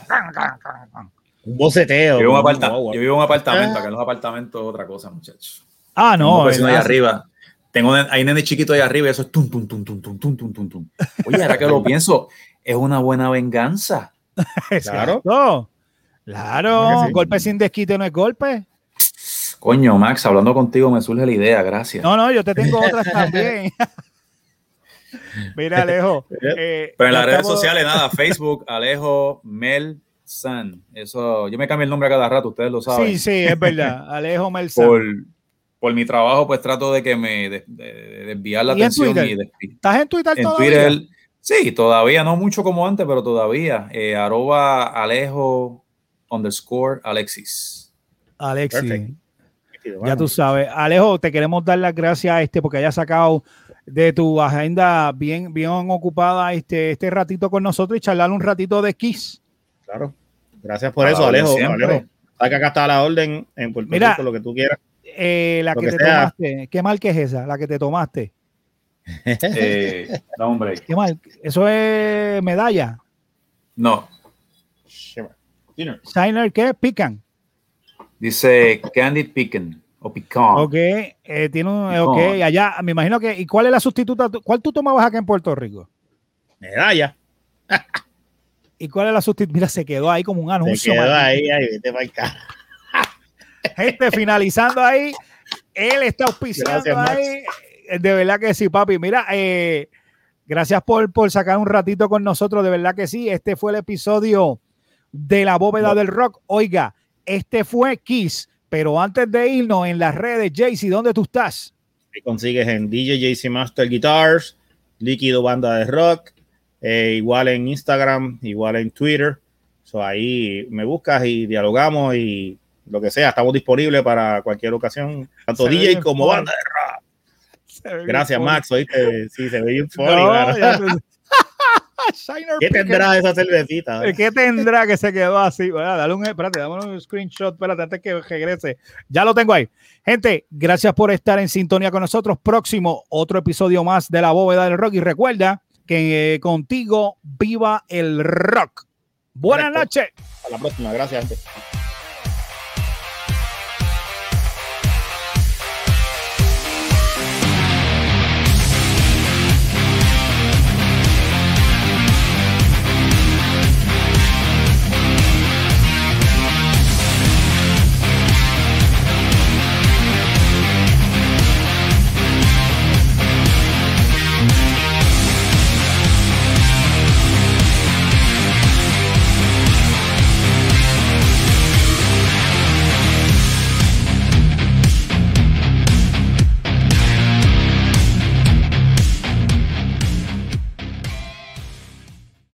Un boceteo. Yo vivo, un aparta... vivo en un apartamento. Acá en los apartamentos es otra cosa, muchachos. Ah, no. Tengo ahí arriba. Tengo, hay nene chiquito ahí arriba y eso es tum, tum, tum, tum, tum, tum, tum, tum. Oye, ahora que lo <laughs> pienso, es una buena venganza. <laughs> claro. Claro. claro. Golpe sin desquite no es golpe. Coño, Max, hablando contigo me surge la idea, gracias. No, no, yo te tengo otras <laughs> también. <laughs> Mira, Alejo. eh, Pero en ya las redes estamos- sociales, nada, <laughs> Facebook, Alejo Mel San. Eso, yo me cambio el nombre a cada rato, ustedes lo saben. Sí, sí, es verdad. Alejo Melzán. por, por mi trabajo, pues trato de que me de- de- de desviar la ¿Y en atención Twitter? y despi- ¿Estás en Twitter en todavía? Twitter, sí, todavía no mucho como antes, pero todavía. Eh, arroba Alejo underscore Alexis. Alexis. Ya tú sabes. Alejo, te queremos dar las gracias a este porque haya sacado de tu agenda bien, bien ocupada este, este ratito con nosotros y charlar un ratito de Kiss. Claro. Gracias por eso, Alejo. Alejo. que acá está la orden en Puerto Mira, Rico, lo que tú quieras. Eh, la que, te tomaste, ¿qué mal que es esa? La que te tomaste. eh, no, hombre. ¿Qué mal? ¿Eso es medalla? No. Signer, ¿qué? Pican. Dice Candid Pican o Pican. Ok, eh, tiene un. Ok, allá, me imagino que. ¿Y cuál es la sustituta? ¿Cuál tú tomabas acá en Puerto Rico? Medalla. <laughs> ¿Y cuál es la sustituta? Mira, se quedó ahí como un anuncio. Se quedó ahí, ahí, vete para acá. <laughs> Gente, finalizando ahí, él está auspiciando ahí. De verdad que sí, papi. Mira, eh, gracias por, por sacar un ratito con nosotros. De verdad que sí. Este fue el episodio de la bóveda del rock. Oiga, este fue Kiss. Pero antes de irnos en las redes, Jaycee, ¿dónde tú estás? Me consigues en DJ Jaycee Master Guitars, Líquido Banda de Rock, eh, igual en Instagram, igual en Twitter. So, ahí me buscas y dialogamos y lo que sea. Estamos disponibles para cualquier ocasión, tanto DJ como banda de rock. Gracias, Max. Oíste, sí, se ve bien funny. <laughs> ¿Qué tendrá esa cervecita? ¿Qué tendrá que se quedó así? dale un, espérate, dame un screenshot, espérate, antes que regrese. Ya lo tengo ahí. Gente, gracias por estar en sintonía con nosotros. Próximo, otro episodio más de la bóveda del rock. Y recuerda que eh, contigo viva el rock. Buenas noches. A la próxima, gracias.